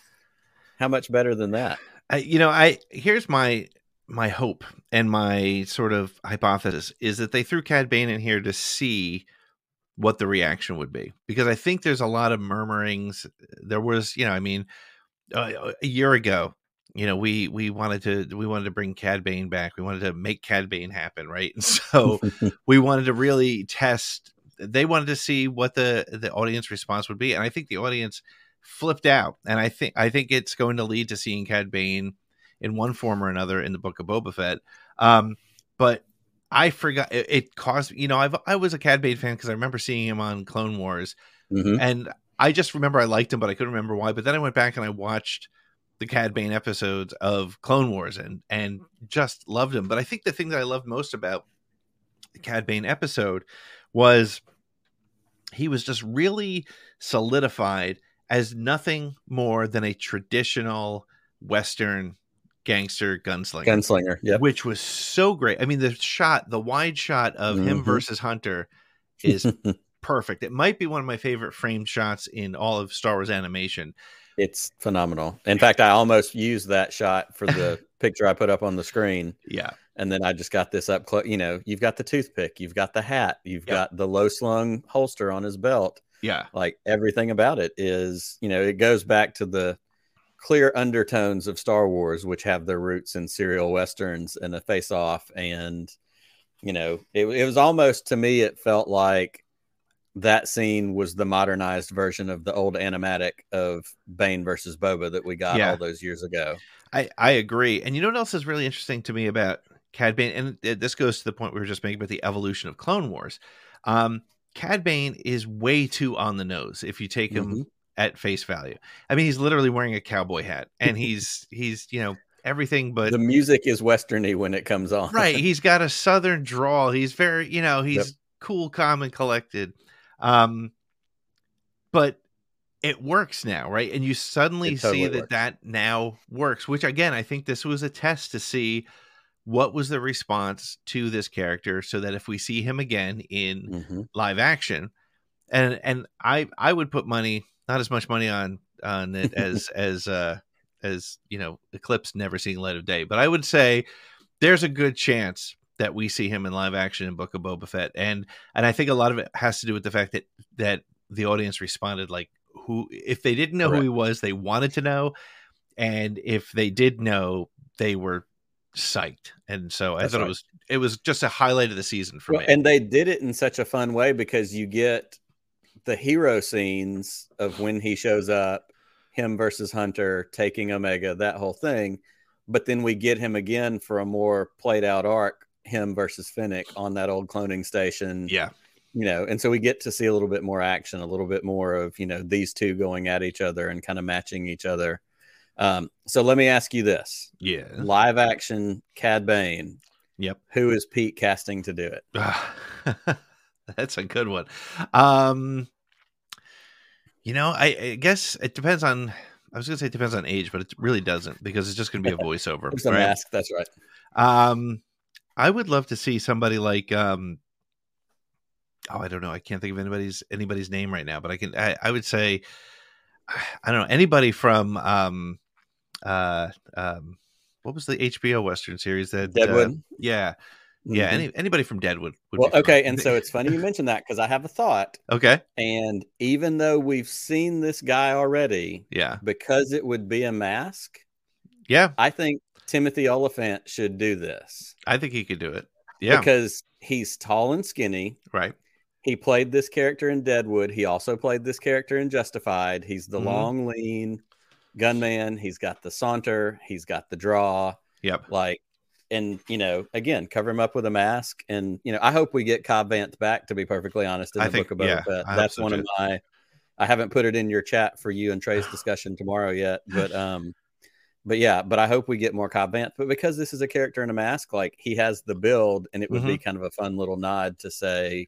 how much better than that? I, you know, I here's my my hope and my sort of hypothesis is that they threw Cad Bane in here to see what the reaction would be because I think there's a lot of murmurings. There was, you know, I mean, uh, a year ago, you know, we we wanted to we wanted to bring Cad Bane back. We wanted to make Cad Bane happen, right? And *laughs* so *laughs* we wanted to really test. They wanted to see what the the audience response would be, and I think the audience flipped out. And I think I think it's going to lead to seeing Cad Bane in one form or another in the book of Boba Fett. Um, but I forgot it, it, caused you know I've, I was a Cad Bane fan because I remember seeing him on Clone Wars, mm-hmm. and I just remember I liked him, but I couldn't remember why. But then I went back and I watched the Cad Bane episodes of Clone Wars and and just loved him. But I think the thing that I loved most about the Cad Bane episode was he was just really solidified as nothing more than a traditional Western gangster gunslinger. Gunslinger, yeah. Which was so great. I mean, the shot, the wide shot of mm-hmm. him versus Hunter is *laughs* perfect. It might be one of my favorite framed shots in all of Star Wars animation. It's phenomenal. In fact, I almost used that shot for the *laughs* picture I put up on the screen. Yeah. And then I just got this up close. You know, you've got the toothpick, you've got the hat, you've got the low slung holster on his belt. Yeah. Like everything about it is, you know, it goes back to the clear undertones of Star Wars, which have their roots in serial westerns and a face off. And, you know, it, it was almost to me, it felt like that scene was the modernized version of the old animatic of Bane versus Boba that we got yeah. all those years ago. I, I agree. And you know what else is really interesting to me about Cad Bane? And this goes to the point we were just making about the evolution of Clone Wars. Um, Cad Bane is way too on the nose if you take him mm-hmm. At face value. I mean, he's literally wearing a cowboy hat *laughs* and he's, he's, you know, everything but the music is westerny when it comes on. right. He's got a southern drawl. He's very, you know, he's yep. cool, calm, and collected. Um, but it works now, right? And you suddenly totally see that works. that now works, which again, I think this was a test to see what was the response to this character so that if we see him again in mm-hmm. live action and and I I would put money not as much money on on it *laughs* as as uh as you know Eclipse never seeing light of day but I would say there's a good chance that we see him in live action in Book of Boba Fett, and and I think a lot of it has to do with the fact that that the audience responded like who if they didn't know Correct. who he was, they wanted to know, and if they did know, they were psyched, and so That's I thought right. it was it was just a highlight of the season for well, me. And they did it in such a fun way because you get the hero scenes of when he shows up, him versus Hunter taking Omega, that whole thing. But then we get him again for a more played out arc him versus Fennec on that old cloning station. Yeah. You know, and so we get to see a little bit more action, a little bit more of, you know, these two going at each other and kind of matching each other. Um, so let me ask you this. Yeah. Live action Cad Bane. Yep. Who is Pete casting to do it? *laughs* That's a good one. Um, you know, I, I, guess it depends on. I was going to say it depends on age, but it really doesn't because it's just going to be a *laughs* voiceover. it's a right? mask. That's right. Um, I would love to see somebody like um oh I don't know I can't think of anybody's anybody's name right now but I can I, I would say *sighs* I don't know anybody from um uh um what was the HBO Western series that uh, Deadwood. yeah, yeah. Mhm. Any anybody from Deadwood would well, okay, and so *laughs* it's funny you mentioned that because I have a thought, okay, and even though we've seen this guy already, yeah, because it would be a mask, yeah. I think Timothy Olyphant should do this I think he could do it. Yeah, because he's tall and skinny. right. He played this character in Deadwood. He also played this character in Justified. He's the Mhm. long, lean gunman. He's got the saunter. He's got the draw. Yep. Like, and you know, again, cover him up with a mask. And you know, I hope we get Cobb Vanth back. To be perfectly honest, in I the think- book Boba yeah, Fett. Hope That's so, one of my. I haven't put it in your chat for you and Trey's *sighs* discussion tomorrow yet, but um, but yeah, but I hope we get more Cobb Vanth. But because this is a character in a mask, like he has the build, and it would be Mm-hmm. kind of a fun little nod to say,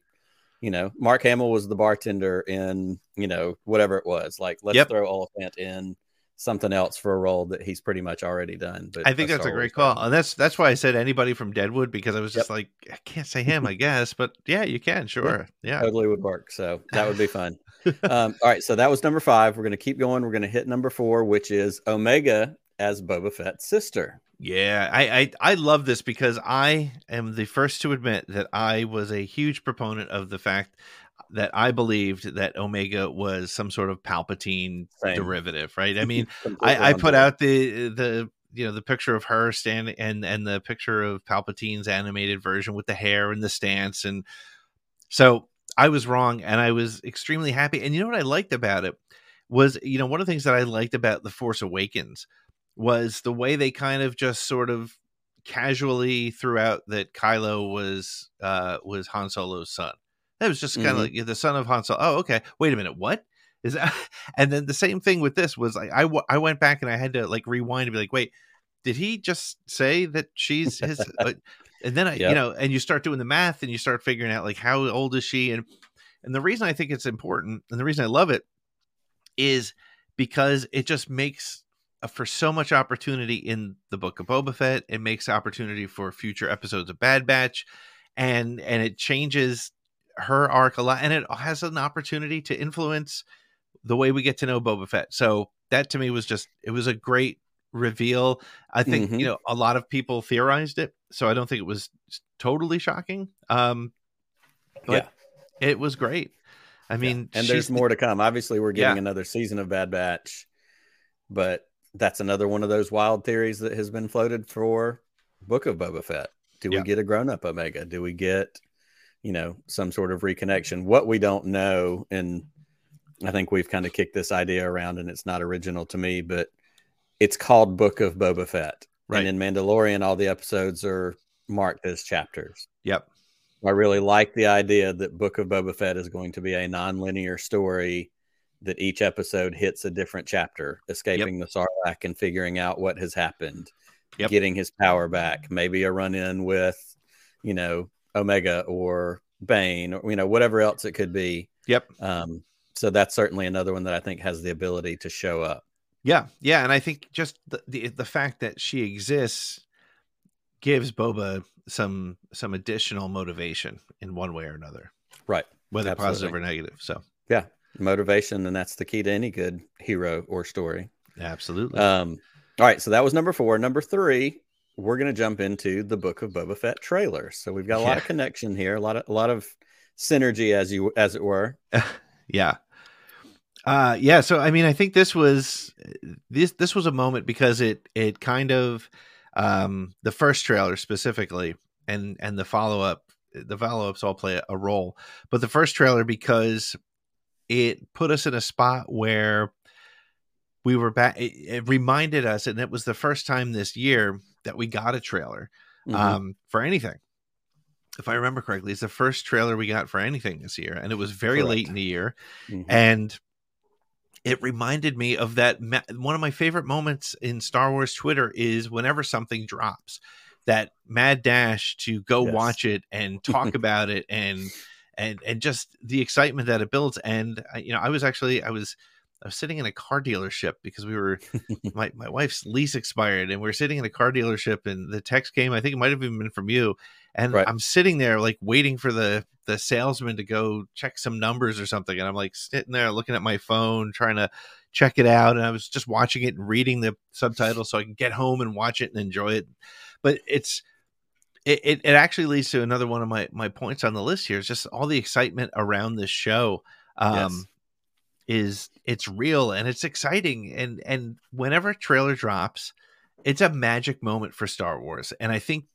you know, Mark Hamill was the bartender in, you know, whatever it was. Like, let's Yep. throw Olyphant in something else for a role that he's pretty much already done. But I think that's a great call, and that's that's why I said anybody from Deadwood because I was just Yep. like, I can't say him, I *laughs* guess, but yeah, you can, sure, yeah, totally would work. So that would be fun. *laughs* um, all right, so that was number five. We're going to keep going. We're going to hit number four, which is Omega as Boba Fett's sister. yeah. I, I I love this because I am the first to admit that I was a huge proponent of the fact that I believed that Omega was some sort of Palpatine Same. derivative, right? I *laughs* mean, I, I put out the the you know the picture of her standing and and the picture of Palpatine's animated version with the hair and the stance and so I was wrong and I was extremely happy and you know what I liked about it was you know one of the things that I liked about the Force Awakens was the way they kind of just sort of casually threw out that Kylo was uh was Han Solo's son. That was just kind of Mhm. like the son of Han Solo. Oh, okay. Wait a minute. What is that? *laughs* And then the same thing with this was like I w- I went back and I had to like rewind and be like, wait, did he just say that she's his? *laughs* uh, and then I, you know, and you start doing the math and you start figuring out like how old is she and and the reason I think it's important and the reason I love it is because it just makes uh, for so much opportunity in the book of Boba Fett. It makes opportunity for future episodes of Bad Batch, and and it changes her arc a lot, and it has an opportunity to influence the way we get to know Boba Fett. So that to me was just it was a great reveal. I think Mhm. you know a lot of people theorized it, so I don't think it was totally shocking. Um, but it was great. I Yeah. mean, and there's more to come. Obviously, we're getting Yeah. another season of Bad Batch, but that's another one of those wild theories that has been floated for Book of Boba Fett. Do Yeah. we get a grown up Omega? Do we get, you know, some sort of mm-hmm. reconnection? What we don't know, and I think we've kind of kicked this idea around, and it's not original to me, but it's called Book of Boba Fett. Right. And in Mandalorian, all the episodes are marked as chapters. Yep. I really like the idea that Book of Boba Fett is going to be a non-linear story that each episode hits a different chapter, escaping the Sarlacc and figuring out what has happened, Yep. getting his power back, maybe a run-in with, you know, Omega or Bane or you know whatever else it could be. Yep. Um, so that's certainly another one that I think has the ability to show up. Yeah, yeah, and I think just the the, the fact that she exists gives Boba some some additional motivation in one way or another, Right. whether positive or negative. So, yeah, Motivation, and that's the key to any good hero or story. absolutely. Um, all right, so that was number four. Number three, we're going to jump into the Book of Boba Fett trailer. So we've got a lot Yeah. of connection here, a lot of a lot of synergy, as you as it were. *laughs* yeah. Uh yeah, so I mean I think this was this this was a moment because it it kind of um the first trailer specifically and and the follow-up the follow-ups all play a role. But the first trailer because it put us in a spot where we were back it, it reminded us and it was the first time this year that we got a trailer Mhm. um, for anything. If I remember correctly, it's the first trailer we got for anything this year, and it was very late in the year, Mhm. and it reminded me of that. ma- One of my favorite moments in Star Wars Twitter is whenever something drops, that mad dash to go Yes. watch it and talk *laughs* about it, and and and just the excitement that it builds. And you know, I was actually I was. I was sitting in a car dealership because we were *laughs* my, my wife's lease expired and we are sitting in a car dealership and the text came i think it might have even been from you and Right. i'm sitting there like waiting for the the salesman to go check some numbers or something and i'm like sitting there looking at my phone trying to check it out, and I was just watching it and reading the subtitles so I can get home and watch it and enjoy it. But it's it, it, it actually leads to another one of my my points on the list here is just all the excitement around this show. Um, yes. Is it's real and it's exciting and and whenever a trailer drops, it's a magic moment for Star Wars, and I think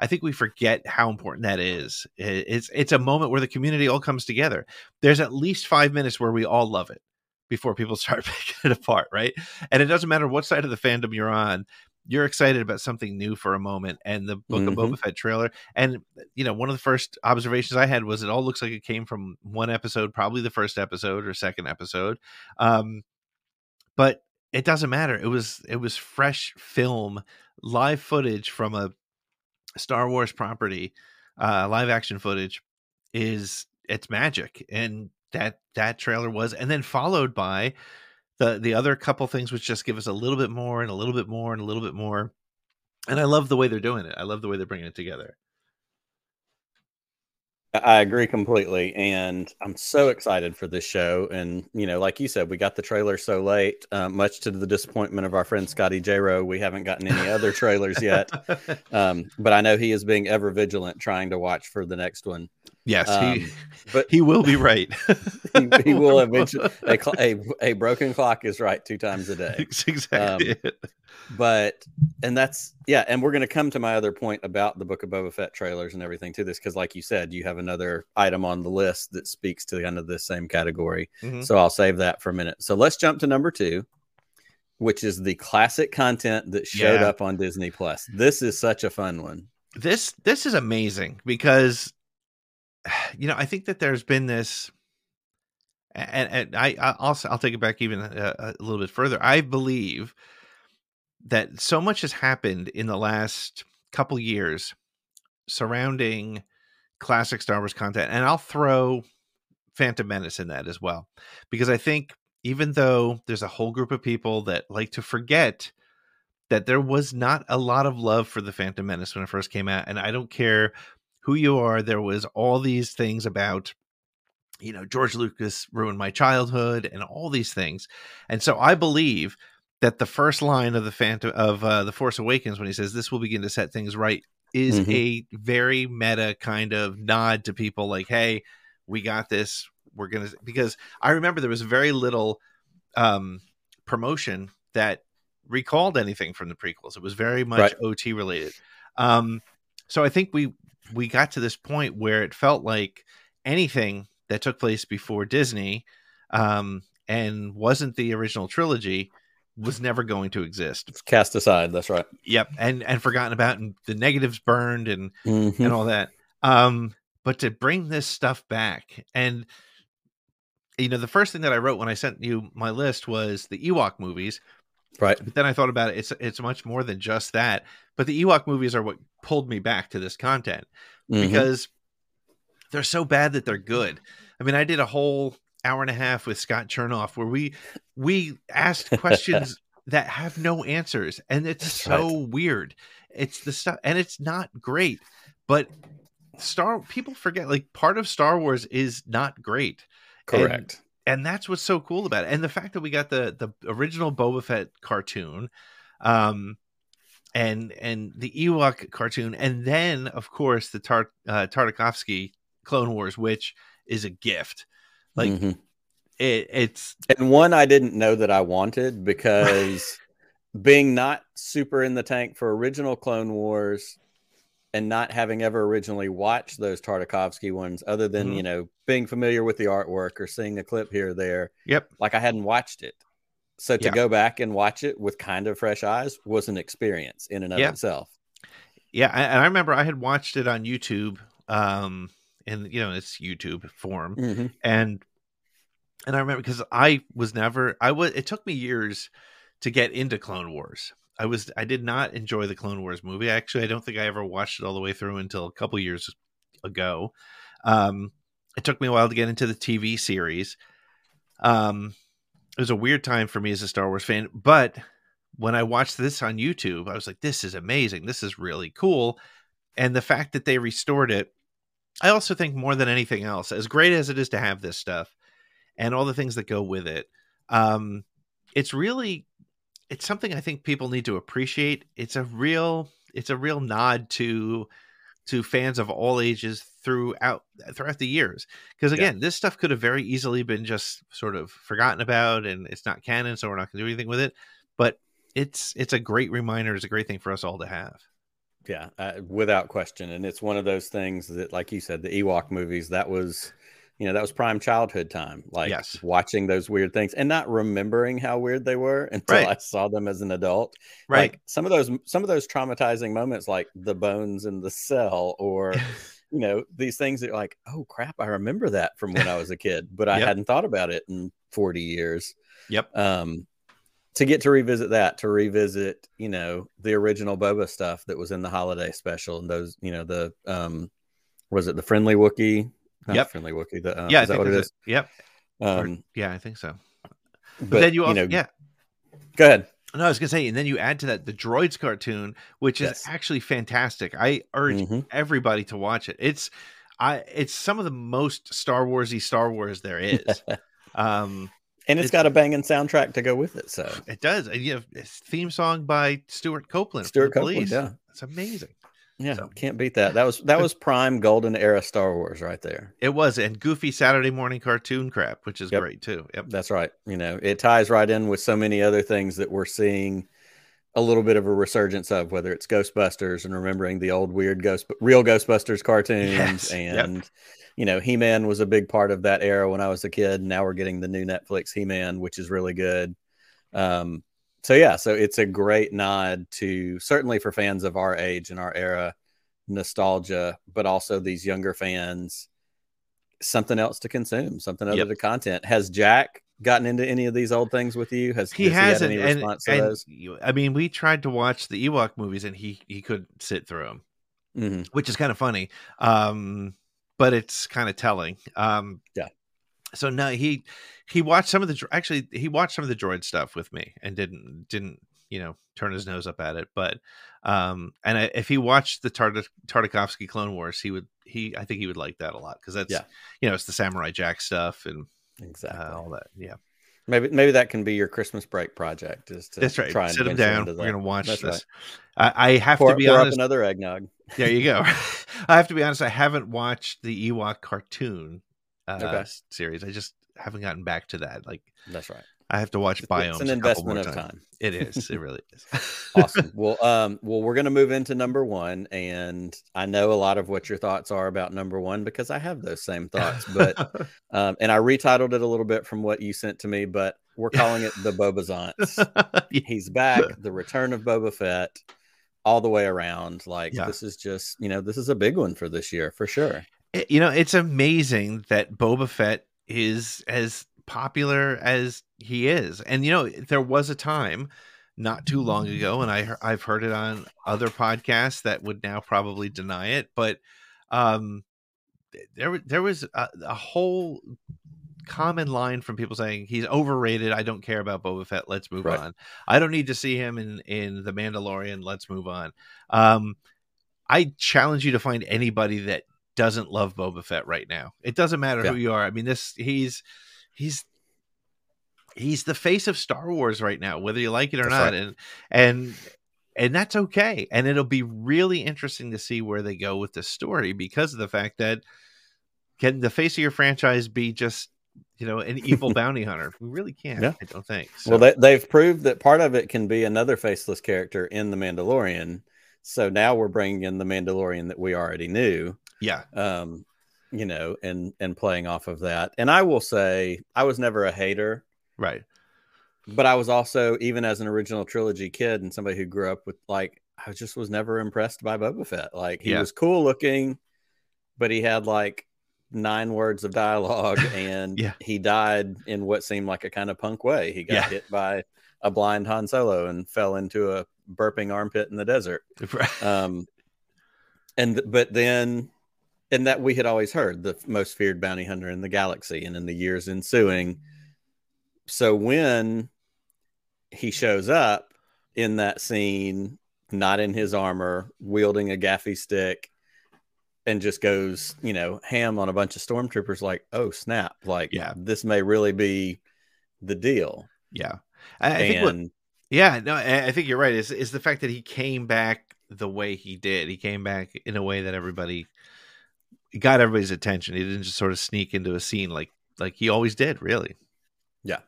I think we forget how important that is. It's it's a moment where the community all comes together. There's at least five minutes where we all love it before people *laughs* start *laughs* picking it apart, right? And it doesn't matter what side of the fandom you're on. You're excited about something new for a moment, and the Book mm-hmm. of Boba Fett trailer. And you know, one of the first observations I had was it all looks like it came from one episode, probably the first episode or second episode. Um, but it doesn't matter. It was it was fresh film, live footage from a Star Wars property, uh, live action footage is it's magic, and that that trailer was, and then followed by the the other couple things, which just give us a little bit more and a little bit more and a little bit more. And I love the way they're doing it. I love the way they're bringing it together. I agree completely, and I'm so excited for this show. And you know, like you said, we got the trailer so late, uh, much to the disappointment of our friend Scotty J. We haven't gotten any other trailers yet, *laughs* um, but I know he is being ever vigilant, trying to watch for the next one. Yes, um, he, *laughs* but he will be right. *laughs* he, he, *laughs* will eventually. A, a, a, broken clock is right two times a day. exactly. Um, but and that's yeah, and we're going to come to my other point about the Book of Boba Fett trailers and everything to this because, like you said, you have another item on the list that speaks to the end of this same category. Mm-hmm. So I'll save that for a minute. So let's jump to number two, which is the classic content that showed yeah. up on Disney Plus. This is such a fun one. This this is amazing because *sighs* you know, I think that there's been this, and, and I I'll I'll take it back even uh, a, a, little bit further. I believe that so much has happened in the last couple years surrounding classic Star Wars content, and I'll throw Phantom Menace in that as well, because I think even though there's a whole group of people that like to forget that there was not a lot of love for the Phantom Menace when it first came out, and I don't care who you are. There was all these things about, you know, George Lucas ruined my childhood and all these things. And so I believe that the first line of the Phantom of uh, the Force Awakens, when he says this will begin to set things right, is mm-hmm. a very meta kind of nod to people like, hey, we got this. We're gonna because I remember there was very little um, promotion that recalled anything from the prequels. It was very much right. OT related. Um, so I think we we got to this point where it felt like anything that took place before Disney um, and wasn't the original trilogy was never going to exist. It's cast aside. That's right. Yep, and and forgotten about, and the negatives burned, and mm-hmm. and all that. Um, but to bring this stuff back, and you know, the first thing that I wrote when I sent you my list was the Ewok movies. Right. But then I thought about it. It's it's much more than just that. But the Ewok movies are what pulled me back to this content mm-hmm. because they're so bad that they're good. I mean, I did a whole hour and a half with Scott Chernoff where we we asked *laughs* questions that have no answers, and it's so right. weird. It's the stuff, and it's not great. But Star people forget like part of Star Wars is not great. Correct. And and that's what's so cool about it. And the fact that we got the the original Boba Fett cartoon, um, and and the Ewok cartoon, and then of course the Tar- uh, Tartakovsky Clone Wars, which is a gift. Like mm-hmm. it, it's and one I didn't know that I wanted because *laughs* being not super in the tank for original Clone Wars and not having ever originally watched those Tartakovsky ones, other than mm-hmm. you know being familiar with the artwork or seeing a clip here or there. Yep. Like I hadn't watched it, so to yeah. go back and watch it with kind of fresh eyes was an experience in and of yeah. itself. Yeah, and I remember I had watched it on YouTube, um, in you know it's YouTube form, mm-hmm. and and I remember because I was never I was it took me years to get into Clone Wars. I was I did not enjoy the Clone Wars movie. Actually, I don't think I ever watched it all the way through until a couple years ago. Um, it took me a while to get into the TV series. Um, it was a weird time for me as a Star Wars fan, but when I watched this on YouTube, I was like, "This is amazing! This is really cool!" And the fact that they restored it, I also think more than anything else, as great as it is to have this stuff and all the things that go with it, um, it's really it's something I think people need to appreciate. It's a real it's a real nod to to fans of all ages throughout throughout the years. Because again, yeah. this stuff could have very easily been just sort of forgotten about and it's not canon, so we're not gonna do anything with it. But it's it's a great reminder, it's a great thing for us all to have. Yeah, uh, without question. And it's one of those things that, like you said, the Ewok movies, that was you know that was prime childhood time like yes. watching those weird things and not remembering how weird they were *laughs* until right. i saw them as an adult right like some of those some of those traumatizing moments like the bones in the cell or *laughs* you know these things that are like oh crap i remember that from when i was a kid but i yep. hadn't thought about it in 40 years yep um to get to revisit that to revisit you know the original boba stuff that was in the holiday special and those you know the um was it the friendly Wookie not yep. friendly Wookie. The, uh, yeah, is that what it is? Yep. Um, or, yeah, I think so. But, but then you, also, you know, yeah. Go ahead. No, I was gonna say, and then you add to that the Droids cartoon, which yes. is actually fantastic. I urge mm-hmm. everybody to watch it. It's, I, it's some of the most Star Warsy Star Wars there is. *laughs* um, and it's, it's got a banging soundtrack to go with it. So it does. You have theme song by Stewart Copeland. Stewart Copeland, yeah, it's amazing. Yeah, so. can't beat that. That was that was prime golden era Star Wars right there. It was, and goofy Saturday morning cartoon crap, which is yep. great too. Yep, that's right. You know, it ties right in with so many other things that we're seeing a little bit of a resurgence of, whether it's Ghostbusters and remembering the old weird ghost, real Ghostbusters cartoons, yes. and yep. you know, He Man was a big part of that era when I was a kid. Now we're getting the new Netflix He Man, which is really good. Um, so yeah, so it's a great nod to certainly for fans of our age and our era, nostalgia, but also these younger fans, something else to consume, something other yep. to content. Has Jack gotten into any of these old things with you? Has he has any and, response and, to those? I mean, we tried to watch the Ewok movies and he he couldn't sit through them, mm-hmm. which is kind of funny. Um, but it's kind of telling. Um, yeah so no he he watched some of the actually he watched some of the droid stuff with me and didn't didn't you know turn his nose up at it but um and I, if he watched the Tart- tartakovsky clone wars he would he i think he would like that a lot because that's yeah. you know it's the samurai jack stuff and exactly. uh, all that yeah. Maybe maybe that can be your christmas break project is to that's right. try and sit him down. we're gonna watch that's this. Right. I, I, have pour, to be honest another eggnog. There you go. *laughs* I have to be honest i haven't watched the ewok cartoon uh, okay. series. I just haven't gotten back to that. Like that's right. I have to watch Biomes. It's an investment of time. time. It is. *laughs* It really is. awesome. *laughs* Well, um, well, we're gonna move into number one, and I know a lot of what your thoughts are about number one because I have those same thoughts. But *laughs* um, and I retitled it a little bit from what you sent to me, but we're calling it the Bobazance. He's back. The return of Boba Fett. All the way around. Like yeah. this is just, you know, this is a big one for this year for sure you know, it's amazing that Boba Fett is as popular as he is. And you know, there was a time not too long ago, and I I've heard it on other podcasts that would now probably deny it, but um, there there was a, a whole common line from people saying he's overrated. I don't care about Boba Fett. Let's move right. on. I don't need to see him in in the Mandalorian. Let's move on. Um, I challenge you to find anybody that doesn't love Boba Fett right now. It doesn't matter yeah. who you are. I mean, this he's he's he's the face of Star Wars right now, whether you like it or that's not, right. and and and that's okay. And it'll be really interesting to see where they go with the story because of the fact that can the face of your franchise be just you know an evil *laughs* bounty hunter? We really can't. Yeah. I don't think. So. Well, they, they've proved that part of it can be another faceless character in the Mandalorian. So now we're bringing in the Mandalorian that we already knew. Yeah. Um, you know, and and playing off of that. And I will say, I was never a hater. Right. But I was also, even as an original trilogy kid and somebody who grew up with like, I just was never impressed by Boba Fett. Like he yeah. was cool looking, but he had like nine words of dialogue *laughs* and yeah. he died in what seemed like a kind of punk way. He got yeah. hit by a blind Han Solo and fell into a burping armpit in the desert. *laughs* Um, and but then and that we had always heard the most feared bounty hunter in the galaxy and in the years ensuing so when he shows up in that scene not in his armor wielding a gaffi stick and just goes you know ham on a bunch of stormtroopers like oh snap like yeah this may really be the deal yeah I, I think what, yeah, no, I think you're right. Is is the fact that he came back the way he did? He came back in a way that everybody got everybody's attention. He didn't just sort of sneak into a scene like like he always did. Really. Yeah.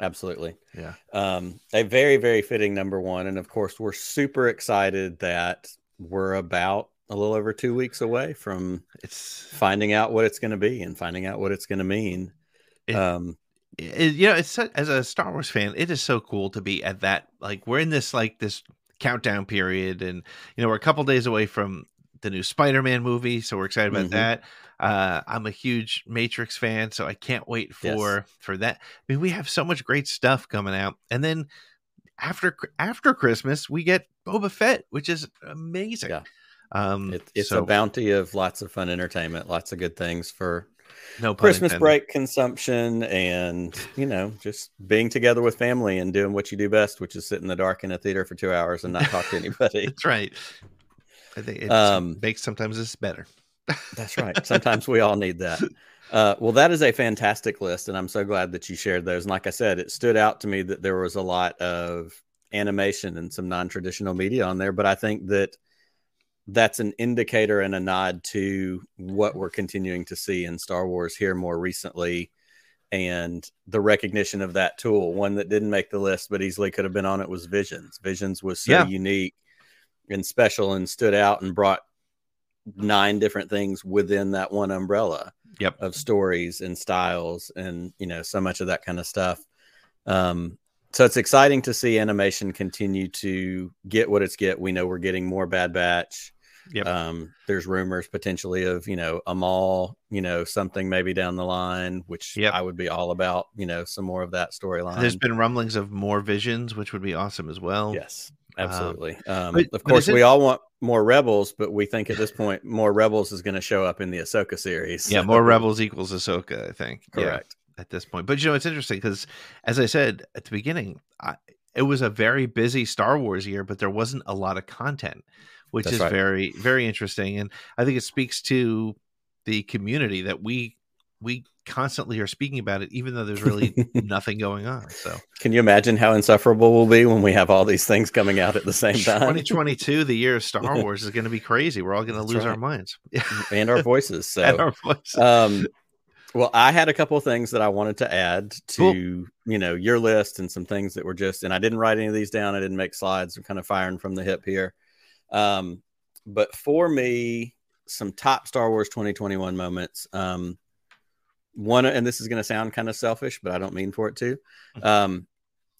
Absolutely. Yeah. Um, a very, very fitting number one. And of course, we're super excited that we're about a little over two weeks away from it's finding out what it's going to be and finding out what it's going to mean. It, um, it, you know, it's so, as a Star Wars fan, it is so cool to be at that. Like we're in this like this countdown period, and you know we're a couple days away from the new Spider-Man movie, so we're excited about mm-hmm. that. Uh, I'm a huge Matrix fan, so I can't wait for yes. for that. I mean, we have so much great stuff coming out, and then after after Christmas, we get Boba Fett, which is amazing. Yeah. Um, it, it's so, a bounty of lots of fun entertainment, lots of good things for no Christmas intended. break consumption, and you know, just being together with family and doing what you do best, which is sit in the dark in a theater for two hours and not talk to *laughs* anybody. That's right. I think it um, makes sometimes it's better. That's right. Sometimes we all need that. Uh, well, that is a fantastic list, and I'm so glad that you shared those. And like I said, it stood out to me that there was a lot of animation and some non-traditional media on there. But I think that that's an indicator and a nod to what we're continuing to see in Star Wars here more recently, and the recognition of that tool. One that didn't make the list, but easily could have been on it was Visions. Visions was so yeah. unique and special, and stood out and brought nine different things within that one umbrella yep. of stories and styles and you know so much of that kind of stuff um, so it's exciting to see animation continue to get what it's get we know we're getting more bad batch yep. um, there's rumors potentially of you know a Maul you know something maybe down the line which yep. i would be all about you know some more of that storyline there's been rumblings of more visions which would be awesome as well yes absolutely. Um, but, of course, we all want more rebels, but we think at this point more rebels is going to show up in the Ahsoka series. Yeah, more rebels equals Ahsoka. I think. Correct. Yeah, at this point, but you know it's interesting because, as I said at the beginning, I, it was a very busy Star Wars year, but there wasn't a lot of content, which That's is right. very very interesting, and I think it speaks to the community that we we constantly are speaking about it, even though there's really *laughs* nothing going on. So, can you imagine how insufferable we'll be when we have all these things coming out at the same time? 2022, the year of Star *laughs* Wars, is going to be crazy. We're all going to lose right. our minds *laughs* and our voices. So, and our voices. Um, well, I had a couple of things that I wanted to add to cool. you know your list and some things that were just, and I didn't write any of these down. I didn't make slides. I'm kind of firing from the hip here. Um, but for me, some top Star Wars 2021 moments. Um, one, and this is going to sound kind of selfish, but I don't mean for it to. *laughs* Um,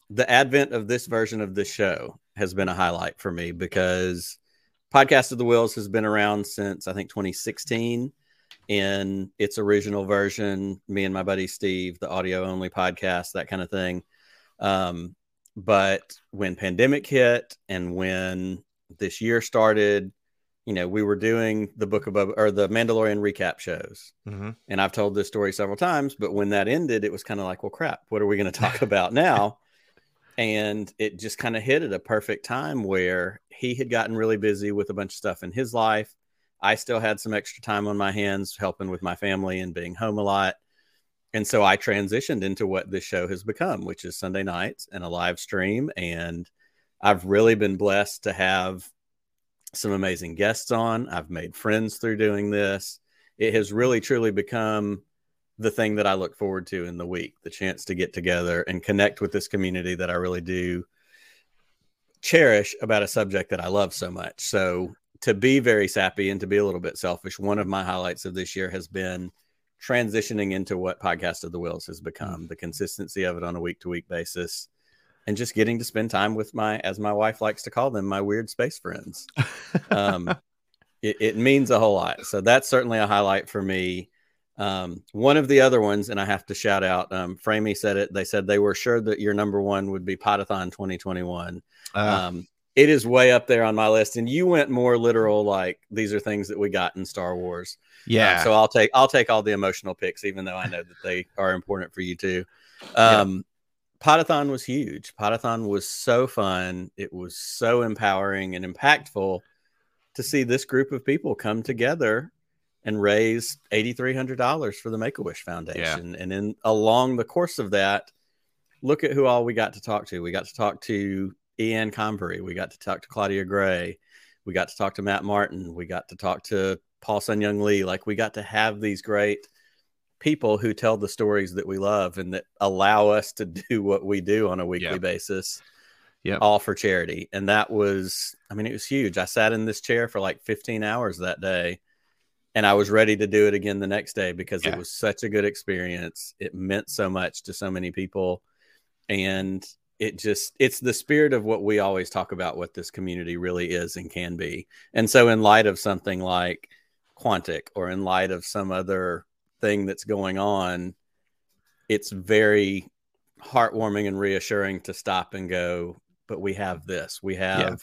the advent of this version of the show has been a highlight for me because Podcast of the Whills has been around since I think 2016 in its original version. Me and my buddy Steve, the audio only podcast, that kind of thing. Um, but when pandemic hit and when this year started, you know, we were doing the Book of Boba or the Mandalorian recap shows. Mm-hmm. And I've told this story several times, but when that ended, it was kind of like, well, crap, what are we going to talk about now? *laughs* and it just kind of hit at a perfect time where he had gotten really busy with a bunch of stuff in his life. I still had some extra time on my hands helping with my family and being home a lot. And so I transitioned into what this show has become, which is Sunday nights and a live stream. And I've really been blessed to have some amazing guests on. I've made friends through doing this. It has really truly become the thing that I look forward to in the week the chance to get together and connect with this community that I really do cherish about a subject that I love so much. So, to be very sappy and to be a little bit selfish, one of my highlights of this year has been transitioning into what Podcast of the Whills has become mm. the consistency of it on a week to week basis and just getting to spend time with my, as my wife likes to call them, my weird space friends. Um, *laughs* it, it, means a whole lot. So that's certainly a highlight for me. Um, one of the other ones, and I have to shout out, um, Framey said it. They said they were sure that your number one would be Podathon 2021. Uh, um, it is way up there on my list, and you went more literal, like these are things that we got in Star Wars. Yeah. Um, so I'll take I'll take all the emotional picks, even though I know that they are important for you too. Um, Podathon was huge. Podathon was so fun. It was so empowering and impactful to see this group of people come together and raise $8,300 for the Make a Wish Foundation. Yeah. And in along the course of that, look at who all we got to talk to. We got to talk to Ian Convery. We got to talk to Claudia Gray. We got to talk to Matt Martin. We got to talk to Paul Sun-Hyung Lee. Like we got to have these great people who tell the stories that we love and that allow us to *laughs* do what we do on a weekly basis. Yeah. All for charity. And that was, I mean, it was huge. I sat in this chair for like 15 hours that day and I was ready to do it again the next day because yeah. it was such a good experience. It meant so much to so many people. And it just it's the spirit of what we always talk about what this community really is and can be and so in light of something like quantic or in light of some other thing that's going on it's very heartwarming and reassuring to stop and go but we have this. We have yeah.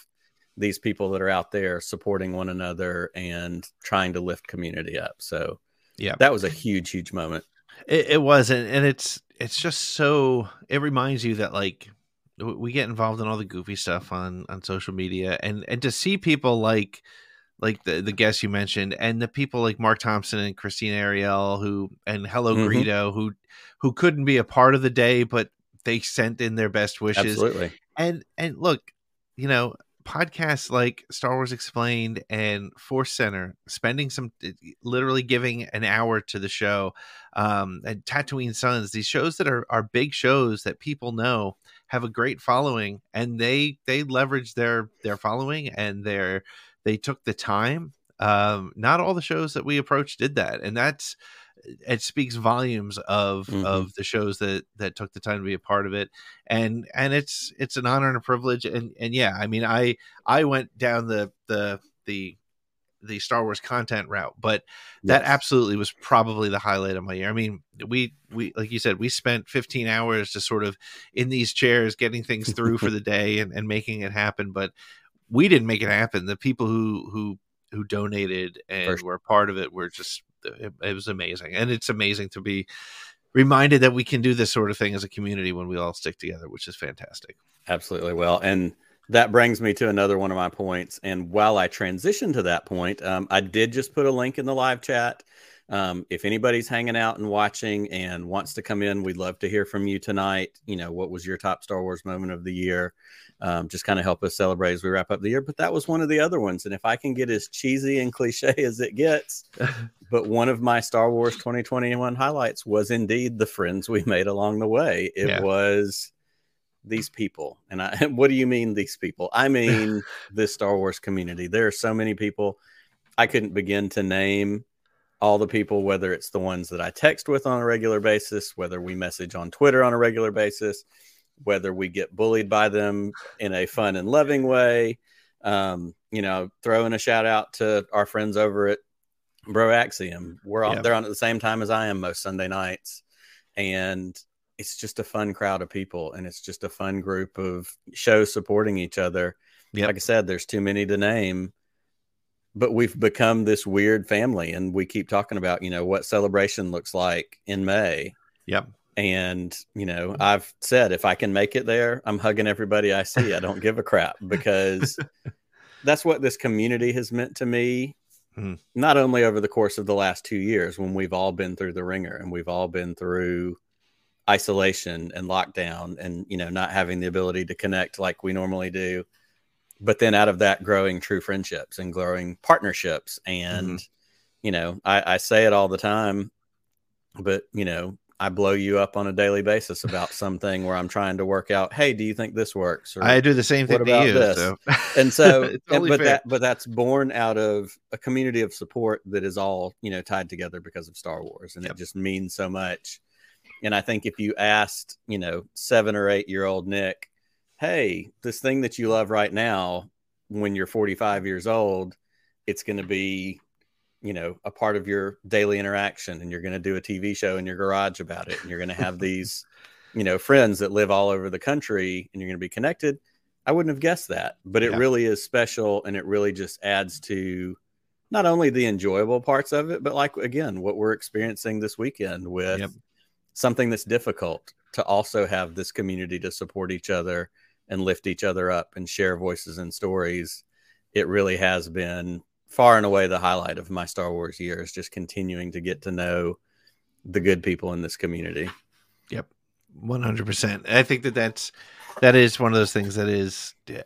these people that are out there supporting one another and trying to lift community up. So yeah. that was a huge huge moment. It, it was and, and it's it's just so it reminds you that like we get involved in all the goofy stuff on on social media and and to see people like like the the guests you mentioned and the people like Mark Thompson and Christina Ariel who and Hello mm-hmm. Greedo who who couldn't be a part of the day but they sent in their best wishes Absolutely. and and look you know podcasts like Star Wars Explained and Force Center, spending some literally giving an hour to the show, um, and Tatooine Sons, these shows that are are big shows that people know have a great following, and they they leverage their their following and their they took the time. Um, not all the shows that we approached did that, and that's it speaks volumes of mm-hmm. of the shows that that took the time to be a part of it and and it's it's an honor and a privilege and and yeah i mean i i went down the the the the Star Wars content route, but yes. that absolutely was probably the highlight of my year. I mean, we we like you said, we spent 15 hours just sort of in these chairs getting things through for *laughs* the day and, and making it happen, but we didn't make it happen. The people who who who donated and First. were part of it were just it, it was amazing, and it's amazing to be reminded that we can do this sort of thing as a community when we all stick together, which is fantastic. Absolutely. Well, and that brings me to another one of my points. And while I transition to that point, um, I did just put a link in the live chat. Um, if anybody's hanging out and watching and wants to come in, we'd love to hear from you tonight. You know, what was your top Star Wars moment of the year? um, just kind of help us celebrate as we wrap up the year. But that was one of the other ones. And if I can get as cheesy and cliche *laughs* as it gets, *laughs* but one of my Star Wars 2021 highlights was indeed the friends we made along the way. It yeah. was these people. And I, *laughs* what do you mean, these people? I mean, this Star Wars community. There are so many people. I couldn't begin to name all the people, whether it's the ones that I text with on a regular basis, whether we message on Twitter on a regular basis whether we get bullied by them in a fun and loving way. Um, you know, throwing a shout out to our friends over at Bro Axiom. We're on, yeah. they're on at the same time as I am most Sunday nights. And it's just a fun crowd of people and it's just a fun group of shows supporting each other. Yep. Like I said, there's too many to name, but we've become this weird family and we keep talking about, you know, what celebration looks like in May. Yep. And, you know, I've said if I can make it there, I'm hugging everybody I see. I don't give a crap because *laughs* that's what this community has meant to me. Mm. Not only over the course of the last two years when we've all been through the ringer and we've all been through isolation and lockdown and, you know, not having the ability to connect like we normally do. But then out of that, growing true friendships and growing partnerships. And, mm-hmm. you know, I, I say it all the time, but, you know, I blow you up on a daily basis about *laughs* something where I'm trying to work out. Hey, do you think this works? Or, I do the same thing about you, this? So. And so, *laughs* and, but fair. that but that's born out of a community of support that is all you know tied together because of Star Wars, and yep. it just means so much. And I think if you asked, you know, seven or eight year old Nick, hey, this thing that you love right now, when you're 45 years old, it's going to be you know a part of your daily interaction and you're going to do a tv show in your garage about it and you're going to have these *laughs* you know friends that live all over the country and you're going to be connected i wouldn't have guessed that but it yeah. really is special and it really just adds to not only the enjoyable parts of it but like again what we're experiencing this weekend with yep. something that's difficult to also have this community to support each other and lift each other up and share voices and stories it really has been far and away the highlight of my Star Wars year is just continuing to get to know the good people in this community. Yep. One hundred percent. I think that that's that is one of those things that is uh,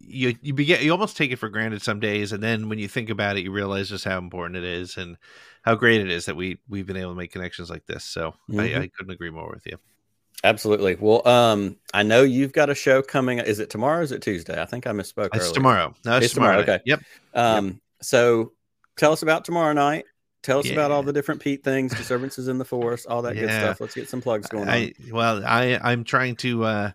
you you begin you almost take it for granted some days, and then when you think about it, you realize just how important it is and how great it is that we we've been able to make connections like this. So mm-hmm. I, I couldn't agree more with you. Absolutely. Well, um, I know you've got a show coming. Is it tomorrow? is it Tuesday? I think I misspoke. It's earlier. tomorrow. No, it's, it's tomorrow. tomorrow. Okay. Yep. Um, yep. so tell us about tomorrow night. Tell us yeah. about all the different Pete things, disturbances in the Force, all that yeah. good stuff. Let's get some plugs going I, on. Well, I I'm trying to uh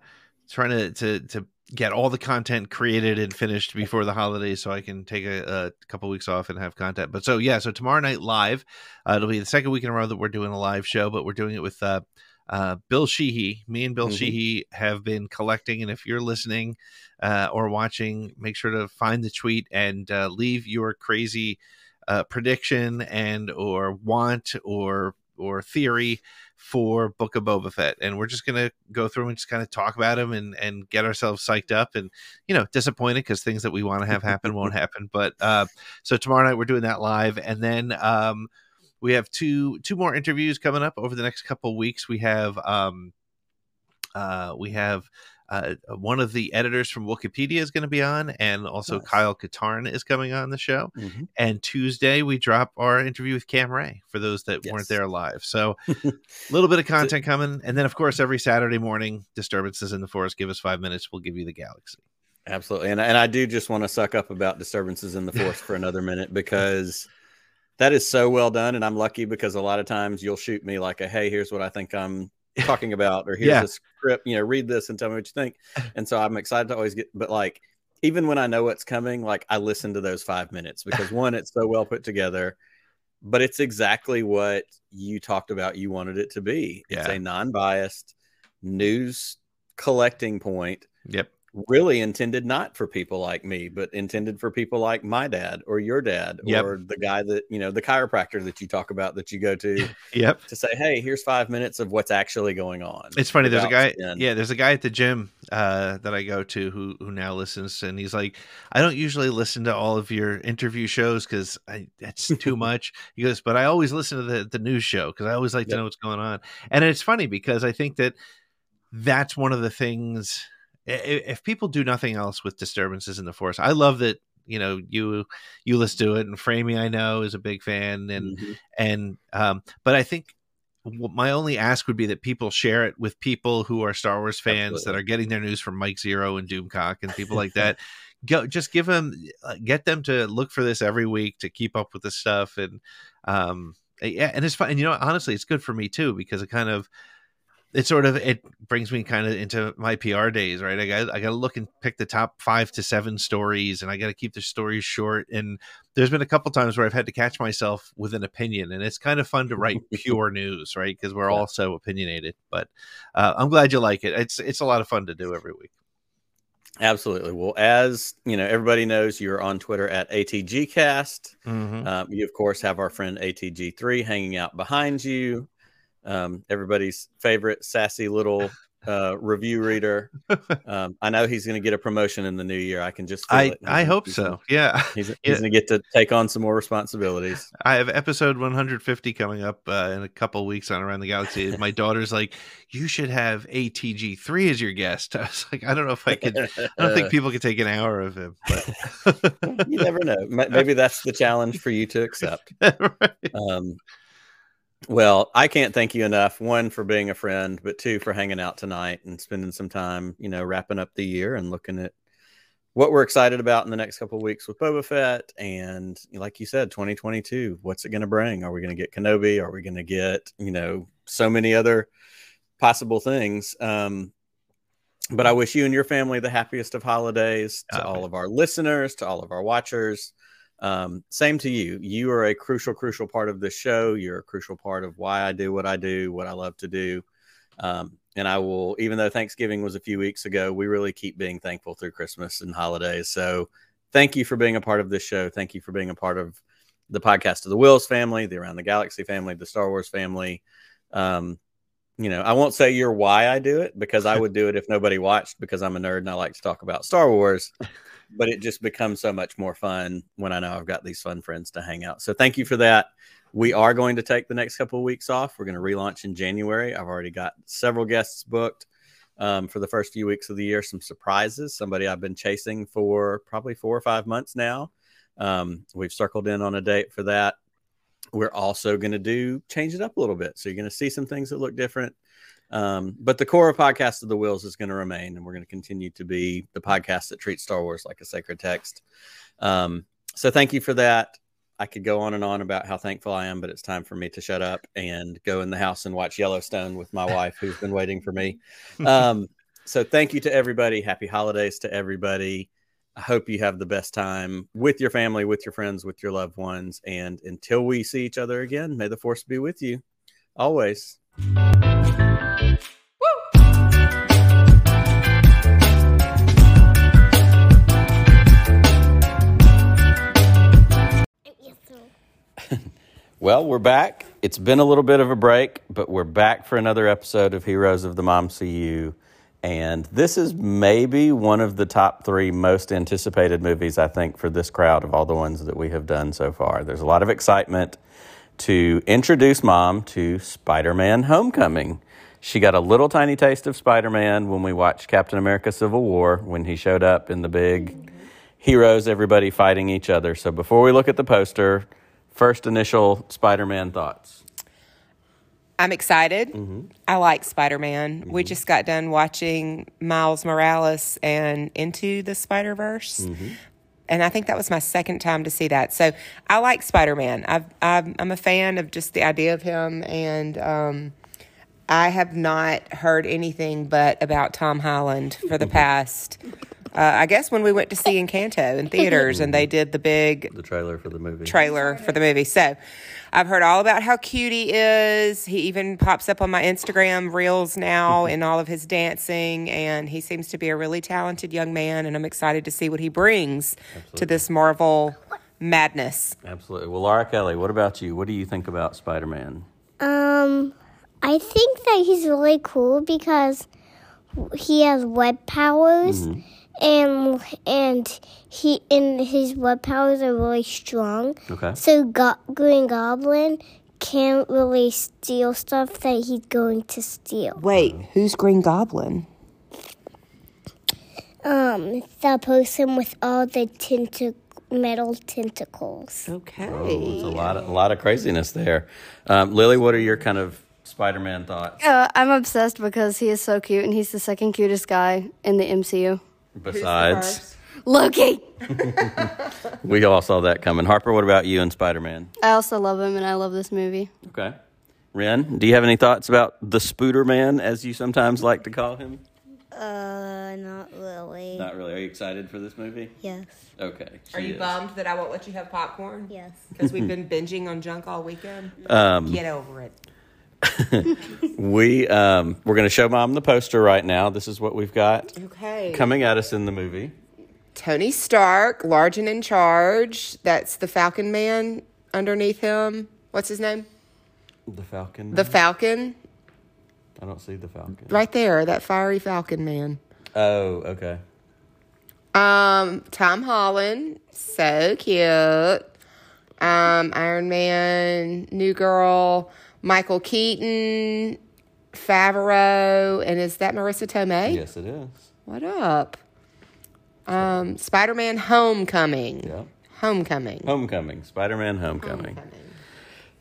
trying to to to get all the content created and finished before the holidays so I can take a, a couple weeks off and have content. But so yeah, so tomorrow night live, uh, it'll be the second week in a row that we're doing a live show, but we're doing it with uh, uh, Bill Sheehy. Me and Bill mm-hmm. Sheehy have been collecting, and if you're listening uh, or watching, make sure to find the tweet and uh, leave your crazy uh, prediction and or want or or theory for Book of Boba Fett, and we're just gonna go through and just kind of talk about him and and get ourselves psyched up and you know disappointed because things that we want to have happen won't *laughs* happen. But uh, so tomorrow night we're doing that live, and then um, we have two two more interviews coming up over the next couple weeks. We have um, uh, we have uh, one of the editors from Wikipedia is going to be on, and also nice. Kyle Katarn is coming on the show. Mm-hmm. And Tuesday we drop our interview with Cam Ray for those that yes. weren't there live. So a *laughs* little bit of content coming, and then of course every Saturday morning, disturbances in the Force. Give us five minutes, we'll give you the galaxy. Absolutely, and and I do just want to suck up about disturbances in the Force for another minute because that is so well done, and I'm lucky because a lot of times you'll shoot me like a hey, here's what I think I'm *laughs* talking about, or here's yeah. a script, you know, read this and tell me what you think. *laughs* And so I'm excited to always get, but like, even when I know what's coming, like I listen to those five minutes because one, it's so well put together, but it's exactly what you talked about. You wanted it to be. Yeah. It's a non biased news collecting point. Yep really intended not for people like me, but intended for people like my dad or your dad yep. or the guy that, you know, the chiropractor that you talk about that you go to. *laughs* yep. To say, hey, here's five minutes of what's actually going on. It's funny. There's a guy. Spin. Yeah. There's a guy at the gym uh, that I go to who, who now listens and he's like, I don't usually listen to all of your interview shows because that's too *laughs* much. He goes, but I always listen to the, the news show because I always like yep. to know what's going on. And it's funny because I think that that's one of the things if people do nothing else with disturbances in the Force, I love that you know you you listen to it and Framey I know is a big fan and mm-hmm. and um but I think my only ask would be that people share it with people who are Star Wars fans Absolutely. that are getting their news from Mike Zeroh and Doomcock and people like *laughs* that. Go just give them uh, get them to look for this every week to keep up with the stuff and um yeah and it's fun and you know honestly it's good for me too because it kind of it sort of it brings me kind of into my PR days, right? I got I got to look and pick the top five to seven stories, and I got to keep the stories short. And there's been a couple times where I've had to catch myself with an opinion, and it's kind of fun to write *laughs* pure news, right? Because we're all so opinionated. But uh, I'm glad you like it. It's it's a lot of fun to do every week. Absolutely. Well, as you know, everybody knows you're on Twitter at ATGcast. Mm-hmm. Um, you of course have our friend ATG3 hanging out behind you um, everybody's favorite sassy little uh, review reader. *laughs* Um, I know he's going to get a promotion in the new year. I can just I I hope so. Yeah, he's, *laughs* he's yeah. going to get to take on some more responsibilities. I have episode 150 coming up uh, in a couple weeks on Around the Galaxy. My *laughs* daughter's like, "You should have ATG three as your guest." I was like, "I don't know if I could. I don't think people could take an hour of him." But you never know. Maybe that's the challenge for you to accept. right. um, well, I can't thank you enough. One for being a friend, but two for hanging out tonight and spending some time, you know, wrapping up the year and looking at what we're excited about in the next couple of weeks with Boba Fett. And like you said, 2022, what's it going to bring? Are we going to get Kenobi? Are we going to get, you know, so many other possible things? Um, but I wish you and your family the happiest of holidays to all of our listeners, to all of our watchers. Um, same to you. You are a crucial, crucial part of this show. You're a crucial part of why I do what I do, what I love to do. Um, and I will, even though Thanksgiving was a few weeks ago, we really keep being thankful through Christmas and holidays. So thank you for being a part of this show. Thank you for being a part of the podcast of the Whills family, the Around the Galaxy family, the Star Wars family. Um, you know, I won't say you're why I do it because I would do it if nobody watched because I'm a nerd and I like to talk about Star Wars but it just becomes so much more fun when I know I've got these fun friends to hang out. So thank you for that. We are going to take the next couple of weeks off. We're going to relaunch in January. I've already got several guests booked um, for the first few weeks of the year. Some surprises. Somebody I've been chasing for probably four or five months now. Um, we've circled in on a date for that. We're also going to do change it up a little bit. So you're going to see some things that look different. Um, but the core of podcast of the Whills is going to remain, and we're going to continue to be the podcast that treats Star Wars like a sacred text. Um, so thank you for that. I could go on and on about how thankful I am, but it's time for me to shut up and go in the house and watch Yellowstone with my wife, who's been waiting for me. Um, *laughs* so thank you to everybody. Happy holidays to everybody. I hope you have the best time with your family, with your friends, with your loved ones. And until we see each other again, may the force be with you always. Well, we're back. It's been a little bit of a break, but we're back for another episode of Heroes of the Mom CU. And this is maybe one of the top three most anticipated movies, I think, for this crowd of all the ones that we have done so far. There's a lot of excitement to introduce mom to Spider Man Homecoming. She got a little tiny taste of Spider Man when we watched Captain America Civil War, when he showed up in the big heroes, everybody fighting each other. So before we look at the poster, first initial Spider Man thoughts. I'm excited. Mm-hmm. I like Spider Man. We mm-hmm. just got done watching Miles Morales and Into the Spider Verse. Mm-hmm. And I think that was my second time to see that. So I like Spider Man. I'm, I'm a fan of just the idea of him. And um, I have not heard anything but about Tom Holland for the *laughs* past, uh, I guess, when we went to see Encanto in *laughs* theaters and they did the big The trailer for the movie. trailer for the movie. So I've heard all about how cute he is. He even pops up on my Instagram reels now in all of his dancing, and he seems to be a really talented young man. And I'm excited to see what he brings to this Marvel madness. Absolutely. Well, Laura Kelly, what about you? What do you think about Spider Man? Um, I think that he's really cool because he has web powers, and and he and his web powers are really strong. Okay. So Go- Green Goblin can't really steal stuff that he's going to steal. Wait, who's Green Goblin? Um, the person with all the tentac- metal tentacles. Okay. There's a lot of, a lot of craziness there. Um, Lily, what are your kind of Spider Man thoughts? Uh, I'm obsessed because he is so cute and he's the second cutest guy in the MCU. Besides, Loki! *laughs* we all saw that coming. Harper, what about you and Spider Man? I also love him and I love this movie. Okay. Ren, do you have any thoughts about the Spooder Man, as you sometimes like to call him? Uh, not really. Not really. Are you excited for this movie? Yes. Okay. Are you is. bummed that I won't let you have popcorn? Yes. Because we've been binging on junk all weekend? Um, Get over it. *laughs* we um, we're going to show mom the poster right now. This is what we've got Okay. coming at us in the movie. Tony Stark, large and in charge. That's the Falcon Man underneath him. What's his name? The Falcon. The Falcon. I don't see the Falcon. Right there, that fiery Falcon Man. Oh, okay. Um, Tom Holland, so cute. Um, Iron Man, New Girl, Michael Keaton, Favreau, and is that Marisa Tomei? Yes, it is. What up? Um, Spider Man Homecoming. Yeah. Homecoming. Homecoming. Spider Man Homecoming. Homecoming.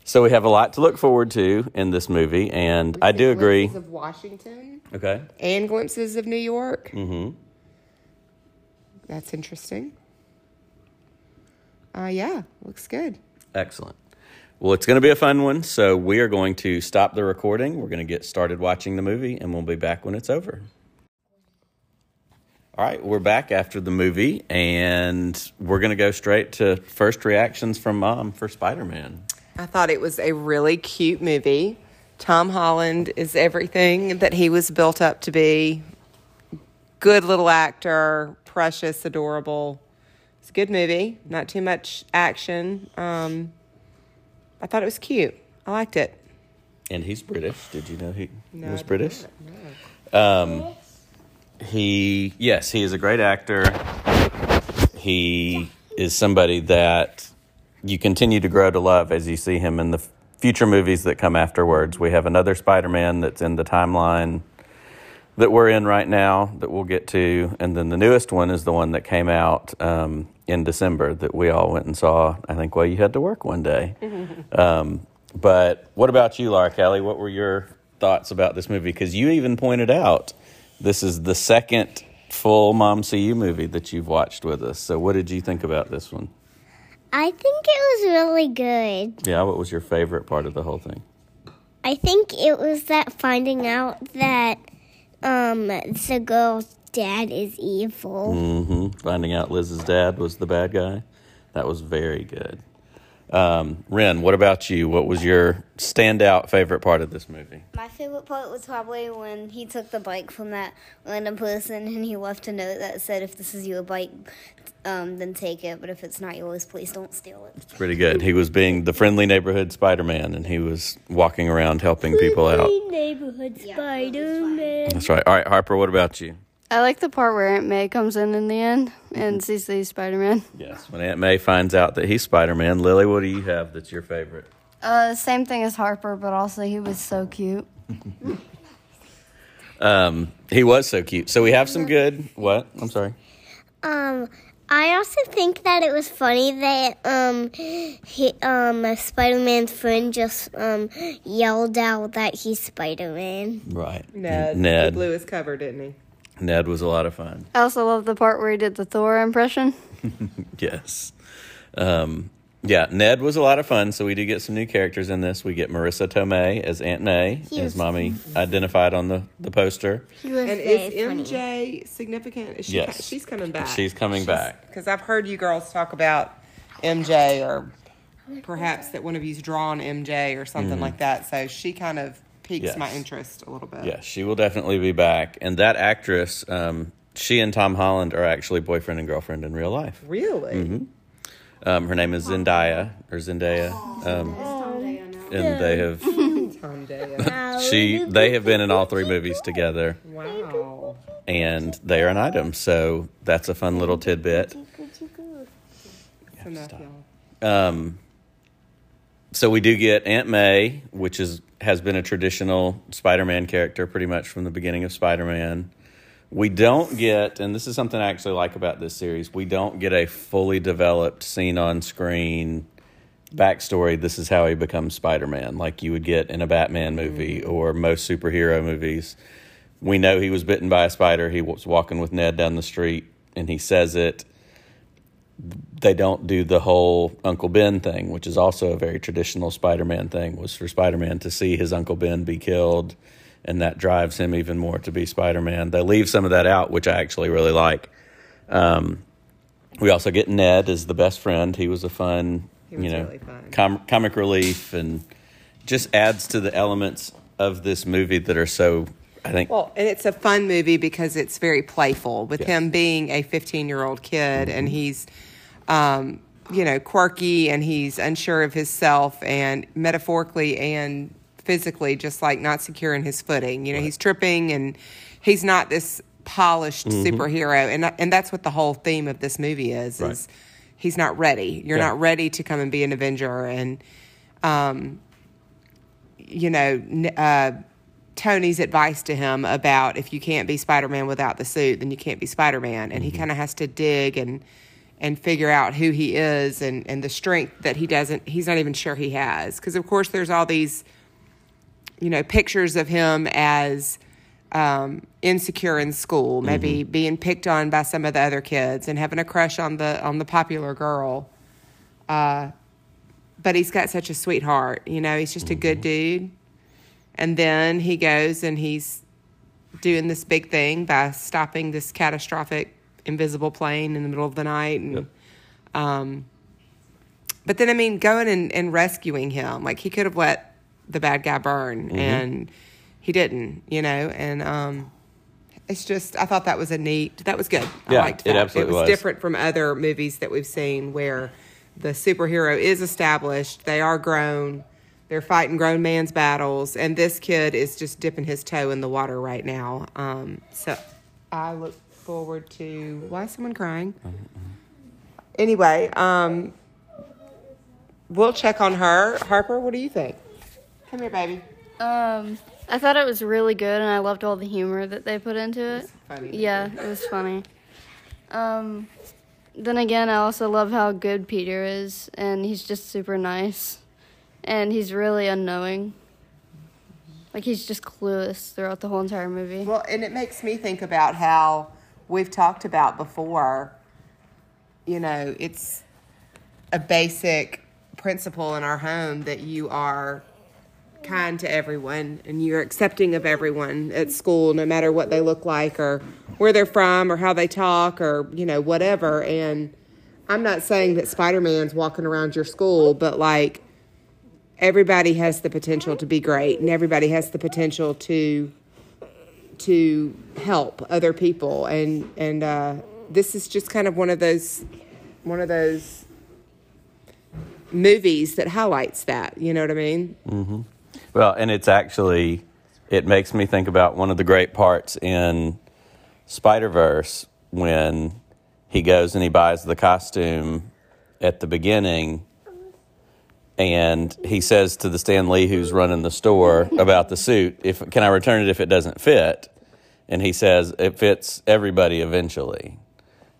So we have a lot to look forward to in this movie, and I do agree. Glimpses of Washington Okay. and glimpses of New York. Mm-hmm. That's interesting. Uh, yeah, looks good. Excellent. Well, it's going to be a fun one. So we are going to stop the recording. We're going to get started watching the movie, and we'll be back when it's over. All right, we're back after the movie, and we're going to go straight to first reactions from mom for Spider Man. I thought it was a really cute movie. Tom Holland is everything that he was built up to be. Good little actor, precious, adorable. It's a good movie. Not too much action. Um, I thought it was cute. I liked it. And he's British. Did you know he, No, was British? didn't Um, he, yes, he is a great actor. He is somebody that you continue to grow to love as you see him in the future movies that come afterwards. We have another Spider Man that's in the timeline that we're in right now that we'll get to. And then the newest one is the one that came out um, in December that we all went and saw, I think, while you had to work one day. um, but what about you, Laura Kelly? What were your thoughts about this movie? Because you even pointed out this is the second full Mom CU movie that you've watched with us. So, what did you think about this one? I think it was really good. Yeah, what was your favorite part of the whole thing? I think it was that finding out that um the girl's dad is evil. Mm-hmm. Finding out Liz's dad was the bad guy. That was very good. Um, Ren, what about you? What was your standout favorite part of this movie? My favorite part was probably when he took the bike from that random person and he left a note that said, "If this is your bike, um, then take it. But if it's not yours, please don't steal it." Pretty good. He was being the friendly neighborhood Spider Man, and he was walking around helping people out. Neighborhood Spider-Man. That's right. All right, Harper, what about you? I like the part where Aunt May comes in in the end and sees the Spider Man. Yes, when Aunt May finds out that he's Spider Man. Lily, what do you have that's your favorite? Uh, same thing as Harper, but also he was so cute. *laughs* Um, he was so cute. So we have some good. What? I'm sorry. Um, I also think that it was funny that um, he, um, Spider-Man's friend just um yelled out that he's Spider-Man. Right. Ned. Ned. He blew his cover, didn't he? Ned was a lot of fun. I also love the part where he did the Thor impression. *laughs* Yes. Um, yeah, Ned was a lot of fun. So we do get some new characters in this. We get Marisa Tomei as Aunt May, He as was- mommy identified on the, the poster. He was And very is funny. MJ significant? Is she Yes. co- she's coming back. She's coming back. Because I've heard you girls talk about MJ or perhaps that one of you's drawn MJ or something like that. So she kind of piques Yes. my interest a little bit. Yes, she will definitely be back. And that actress, um, she and Tom Holland are actually boyfriend and girlfriend in real life. Really? Mm-hmm. Um, her name is Zendaya or Zendaya, um, and they have *laughs* *laughs* she they have been in all three movies together, Wow. and they are an item. So that's a fun little tidbit. Enough. Um, so we do get Aunt May, which is has been a traditional Spider-Man character pretty much from the beginning of Spider-Man. We don't get, and this is something I actually like about this series, we don't get a fully developed scene on screen backstory. This is how he becomes Spider-Man, like you would get in a Batman movie mm-hmm. or most superhero movies. We know he was bitten by a spider. He was walking with Ned down the street, and he says it they don't do the whole Uncle Ben thing, which is also a very traditional Spider-Man thing. Was for Spider-Man to see his Uncle Ben be killed, and that drives him even more to be Spider-Man. They leave some of that out, which I actually really like. Um, we also get Ned as the best friend. He was a fun, He was you know, really fun. com- comic relief, and just adds to the elements of this movie that are so. I think Well, and it's a fun movie because it's very playful with. Mm-hmm. him being a 15 year old kid and he's, um, you know, quirky and he's unsure of himself and metaphorically and physically just like not secure in his footing. You know, he's tripping and he's not this polished Mm-hmm. superhero. And, and that's what the whole theme of this movie is, Right. is he's not ready. You're Yeah. not ready to come and be an Avenger. And, um, you know, uh, Tony's advice to him about if you can't be Spider Man without the suit, then you can't be Spider Man, and he kind of has to dig and and figure out who he is and and the strength that he doesn't he's not even sure he has because of course there's all these you know pictures of him as um, insecure in school, maybe being picked on by some of the other kids and having a crush on the on the popular girl. Uh, but he's got such a sweetheart, you know. He's just a good dude. And then he goes and he's doing this big thing by stopping this catastrophic invisible plane in the middle of the night and um but then I mean going and, and rescuing him. Like he could have let the bad guy burn and he didn't, you know, and um it's just I thought that was a neat that was good. I Yeah, liked it absolutely it was, was. different from other movies that we've seen where the superhero is established, they are grown, they're fighting grown man's battles, and this kid is just dipping his toe in the water right now. Um, so I look forward to. Why is someone crying? Anyway, um, we'll check on her. Harper, what do you think? Come here, baby. Um, I thought it was really good, and I loved all the humor that they put into it. funny. Yeah, it was funny. Um, then again, I also love how good Peter is, and he's just super nice, and he's really unknowing. Like he's just clueless throughout the whole entire movie. Well, and it makes me think about how we've talked about before. You know, it's a basic principle in our home that you are kind to everyone and you're accepting of everyone at school, no matter what they look like or where they're from or how they talk or, you know, whatever. And I'm not saying that Spider Man's walking around your school, but like everybody has the potential to be great and everybody has the potential to to help other people and and uh, this is just kind of one of those one of those movies that highlights that you know what i mean Well, and it's actually, it makes me think about one of the great parts in Spider Verse when he goes and he buys the costume at the beginning. And he says to the Stan Lee who's running the store about the suit, "If can I return it if it doesn't fit?" And he says it fits everybody eventually.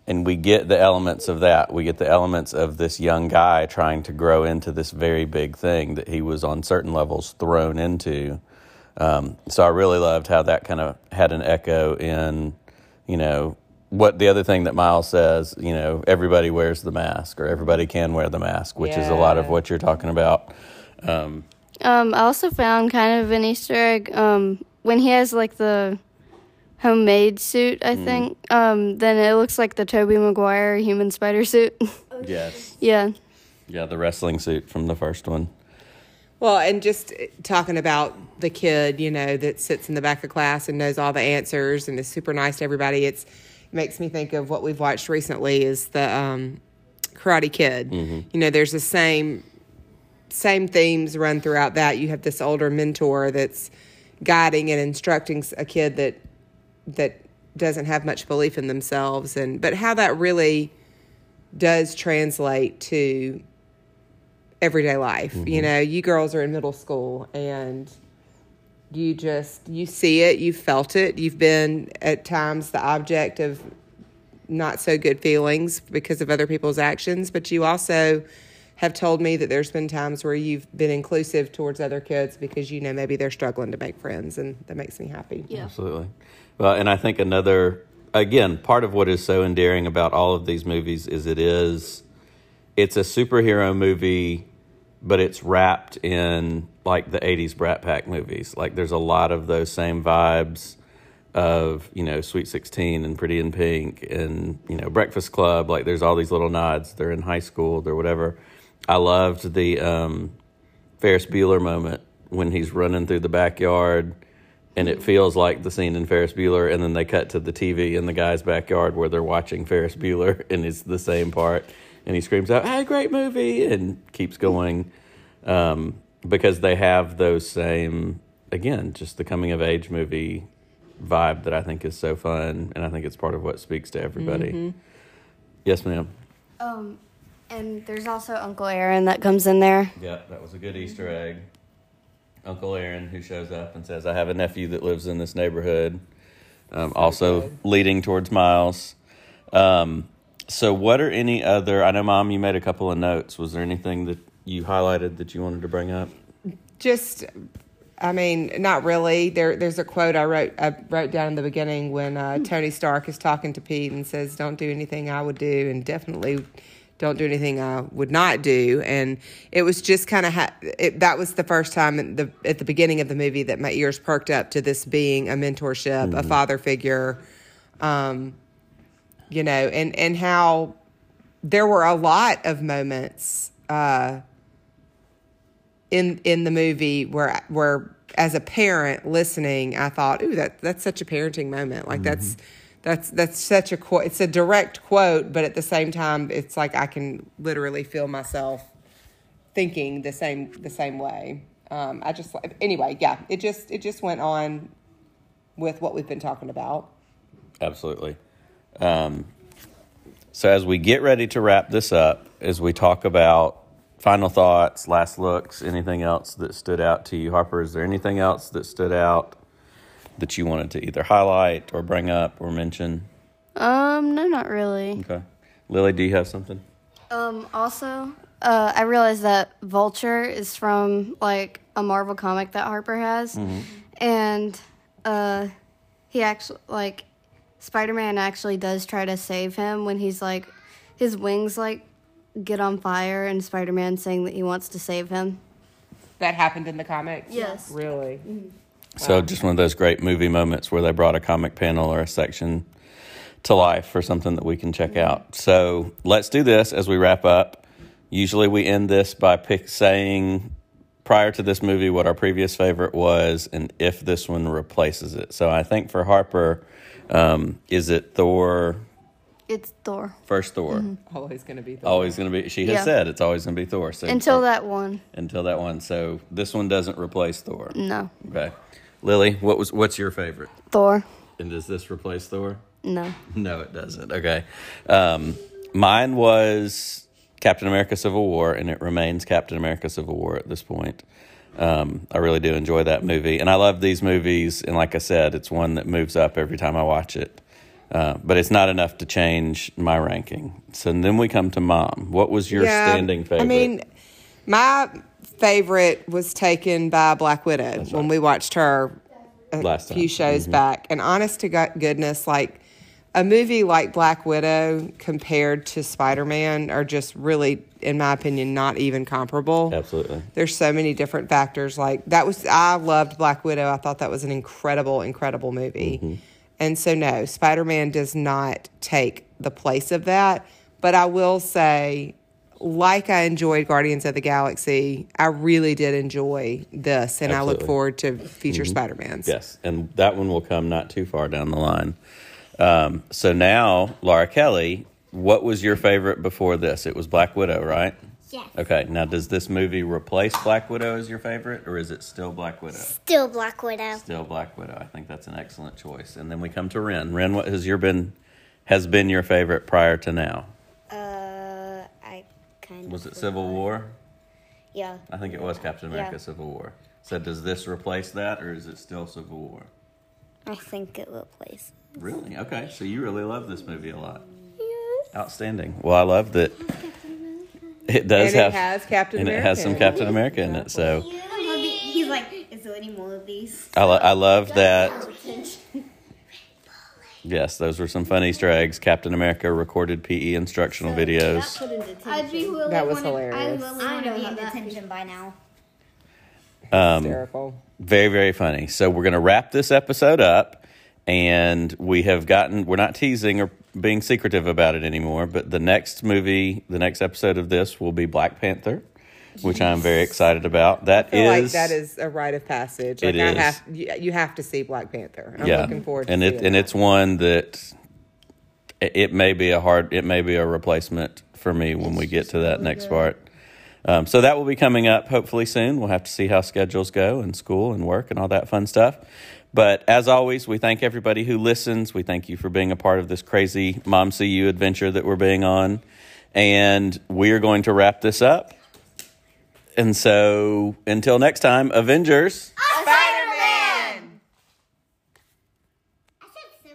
And we get the elements of that. We get the elements of this young guy trying to grow into this very big thing that he was on certain levels thrown into. Um, so I really loved how that kind of had an echo in, you know, what the other thing that Miles says, you know, everybody wears the mask or everybody can wear the mask, which is a lot of what you're talking about. Um, Um, I also found kind of an Easter egg um, when he has like the homemade suit. I think um, then it looks like the Tobey Maguire human spider suit. *laughs* yes. yeah. Yeah, the wrestling suit from the first one. well and just talking about the kid you know that sits in the back of class and knows all the answers and is super nice to everybody it's it makes me think of what we've watched recently is the um, karate kid. You know there's the same same themes run throughout that. You have this older mentor that's guiding and instructing a kid that that doesn't have much belief in themselves. And but how that really does translate to everyday life. You know you girls are in middle school and you just you see it you've felt it you've been at times the object of not so good feelings because of other people's actions but you also have told me that there's been times where you've been inclusive towards other kids because you know maybe they're struggling to make friends and that makes me happy Yeah. Absolutely. Well, and I think another, again, part of what is so endearing about all of these movies is it is, it's a superhero movie, but it's wrapped in like the 80s Brat Pack movies. Like there's a lot of those same vibes of, you know, Sweet 16 and Pretty in Pink and, you know, Breakfast Club. Like there's all these little nods. They're in high school, they're whatever. I loved the um, Ferris Bueller moment when he's running through the backyard and it feels like the scene in Ferris Bueller, and then they cut to the TV in the guy's backyard where they're watching Ferris Bueller, *laughs* and it's the same part, and he screams out, "Hey, great movie!" and keeps going, um, because they have those same, again, just the coming of age movie vibe that I think is so fun, and I think it's part of what speaks to everybody. Yes, ma'am. Um, and there's also Uncle Aaron that comes in there. Yeah, that was a good Easter egg. Uncle Aaron, who shows up and says, I have a nephew that lives in this neighborhood. Um, also good. leading towards Miles. Um, so, what are any other? I know, Mom, you made a couple of notes. Was there anything that you highlighted that you wanted to bring up? just I mean, not really. There, there's a quote I wrote. I wrote down in the beginning when uh, Tony Stark is talking to Pete and says, "Don't do anything I would do, and definitely don't do anything I would not do." And it was just kind of ha- it, that was the first time in the, at the beginning of the movie that my ears perked up to this being a mentorship, a father figure, um, you know, and and how there were a lot of moments. Uh, in in the movie where where as a parent listening, I thought, "Ooh, that that's such a parenting moment. Like that's that's that's such a quote. It's a direct quote, but at the same time, it's like I can literally feel myself thinking the same the same way. Um, I just anyway, yeah. It just it just went on with what we've been talking about. Absolutely. Um, so, as we get ready to wrap this up, as we talk about final thoughts, last looks, anything else that stood out to you? Harper, is there anything else that stood out that you wanted to either highlight or bring up or mention? Um, no, not really. Okay. Lily, do you have something? Um, also, uh, I realized that Vulture is from like a Marvel comic that Harper has, and uh, he actually like Spider-Man actually does try to save him when he's like his wings like get on fire, and Spider-Man saying that he wants to save him. That happened in the comics? Yes. Really? So just one of those great movie moments where they brought a comic panel or a section to life for something that we can check mm-hmm. out. So let's do this as we wrap up. Usually we end this by pick saying prior to this movie what our previous favorite was and if this one replaces it. So I think for Harper, um, is it Thor? It's Thor First Thor. Always going to be. Thor. Always going to be. She has Yeah. said it's always going to be Thor. So until that one. until that one. So this one doesn't replace Thor. No, Okay, Lily, what was what's your favorite? Thor. And does this replace Thor? No. No, it doesn't. Okay. Um, mine was Captain America Civil War, and it remains Captain America Civil War at this point. Um, I really do enjoy that movie. And I love these movies. And like I said, it's one that moves up every time I watch it. Uh, but it's not enough to change my ranking. So then we come to mom. What was your standing favorite? I mean, my favorite was taken by Black Widow when we watched her a Last time. few shows Mm-hmm. back. And honest to goodness, like a movie like Black Widow compared to Spider Man are just really, in my opinion, not even comparable. Absolutely. There's so many different factors. Like that was, I loved Black Widow. I thought that was an incredible, incredible movie. Mm-hmm. And so, no, Spider Man does not take the place of that. But I will say, like I enjoyed Guardians of the Galaxy, I really did enjoy this. And I look forward to future Spider Mans. Yes, and that one will come not too far down the line. Um, so now, Laura Kelly, what was your favorite before this? It was Black Widow, right? Yes. Okay, now does this movie replace Black Widow as your favorite, or is it still Black Widow? Still Black Widow. Still Black Widow. I think that's an excellent choice. And then we come to Ren. Ren, what has your been has been your favorite prior to now? Uh, I kind of. Was it Civil War? Yeah. I think it was Captain America Yeah. Civil War. So does this replace that, or is it still Civil War? I think it replaces. Really? Okay. So you really love this movie a lot. Yes. Outstanding. Well, I love that it does And have it has Captain America. and America. it has some in it. Captain America in it. So He's like, is there any more of these? I, lo- I love that. Yes, those were some fun Easter eggs. Captain America recorded PE instructional videos. I'd be really That was wanna- hilarious. I really want to be in detention by now. Um, Hysterical. very very funny so we're going to wrap this episode up and we have gotten we're not teasing or being secretive about it anymore but the next movie the next episode of this will be black panther which i'm very excited about That is like that is a rite of passage. It Like I is. have, you, you have to see Black Panther. I'm yeah looking forward to and it and that. it's one that it it may be a hard it may be a replacement for me when we get to that next part um, so that will be coming up hopefully soon we'll have to see how schedules go and school and work and all that fun stuff but as always we thank everybody who listens. We thank you for being a part of this crazy Mom CU adventure that we're being on. And we are going to wrap this up. And so until next time avengers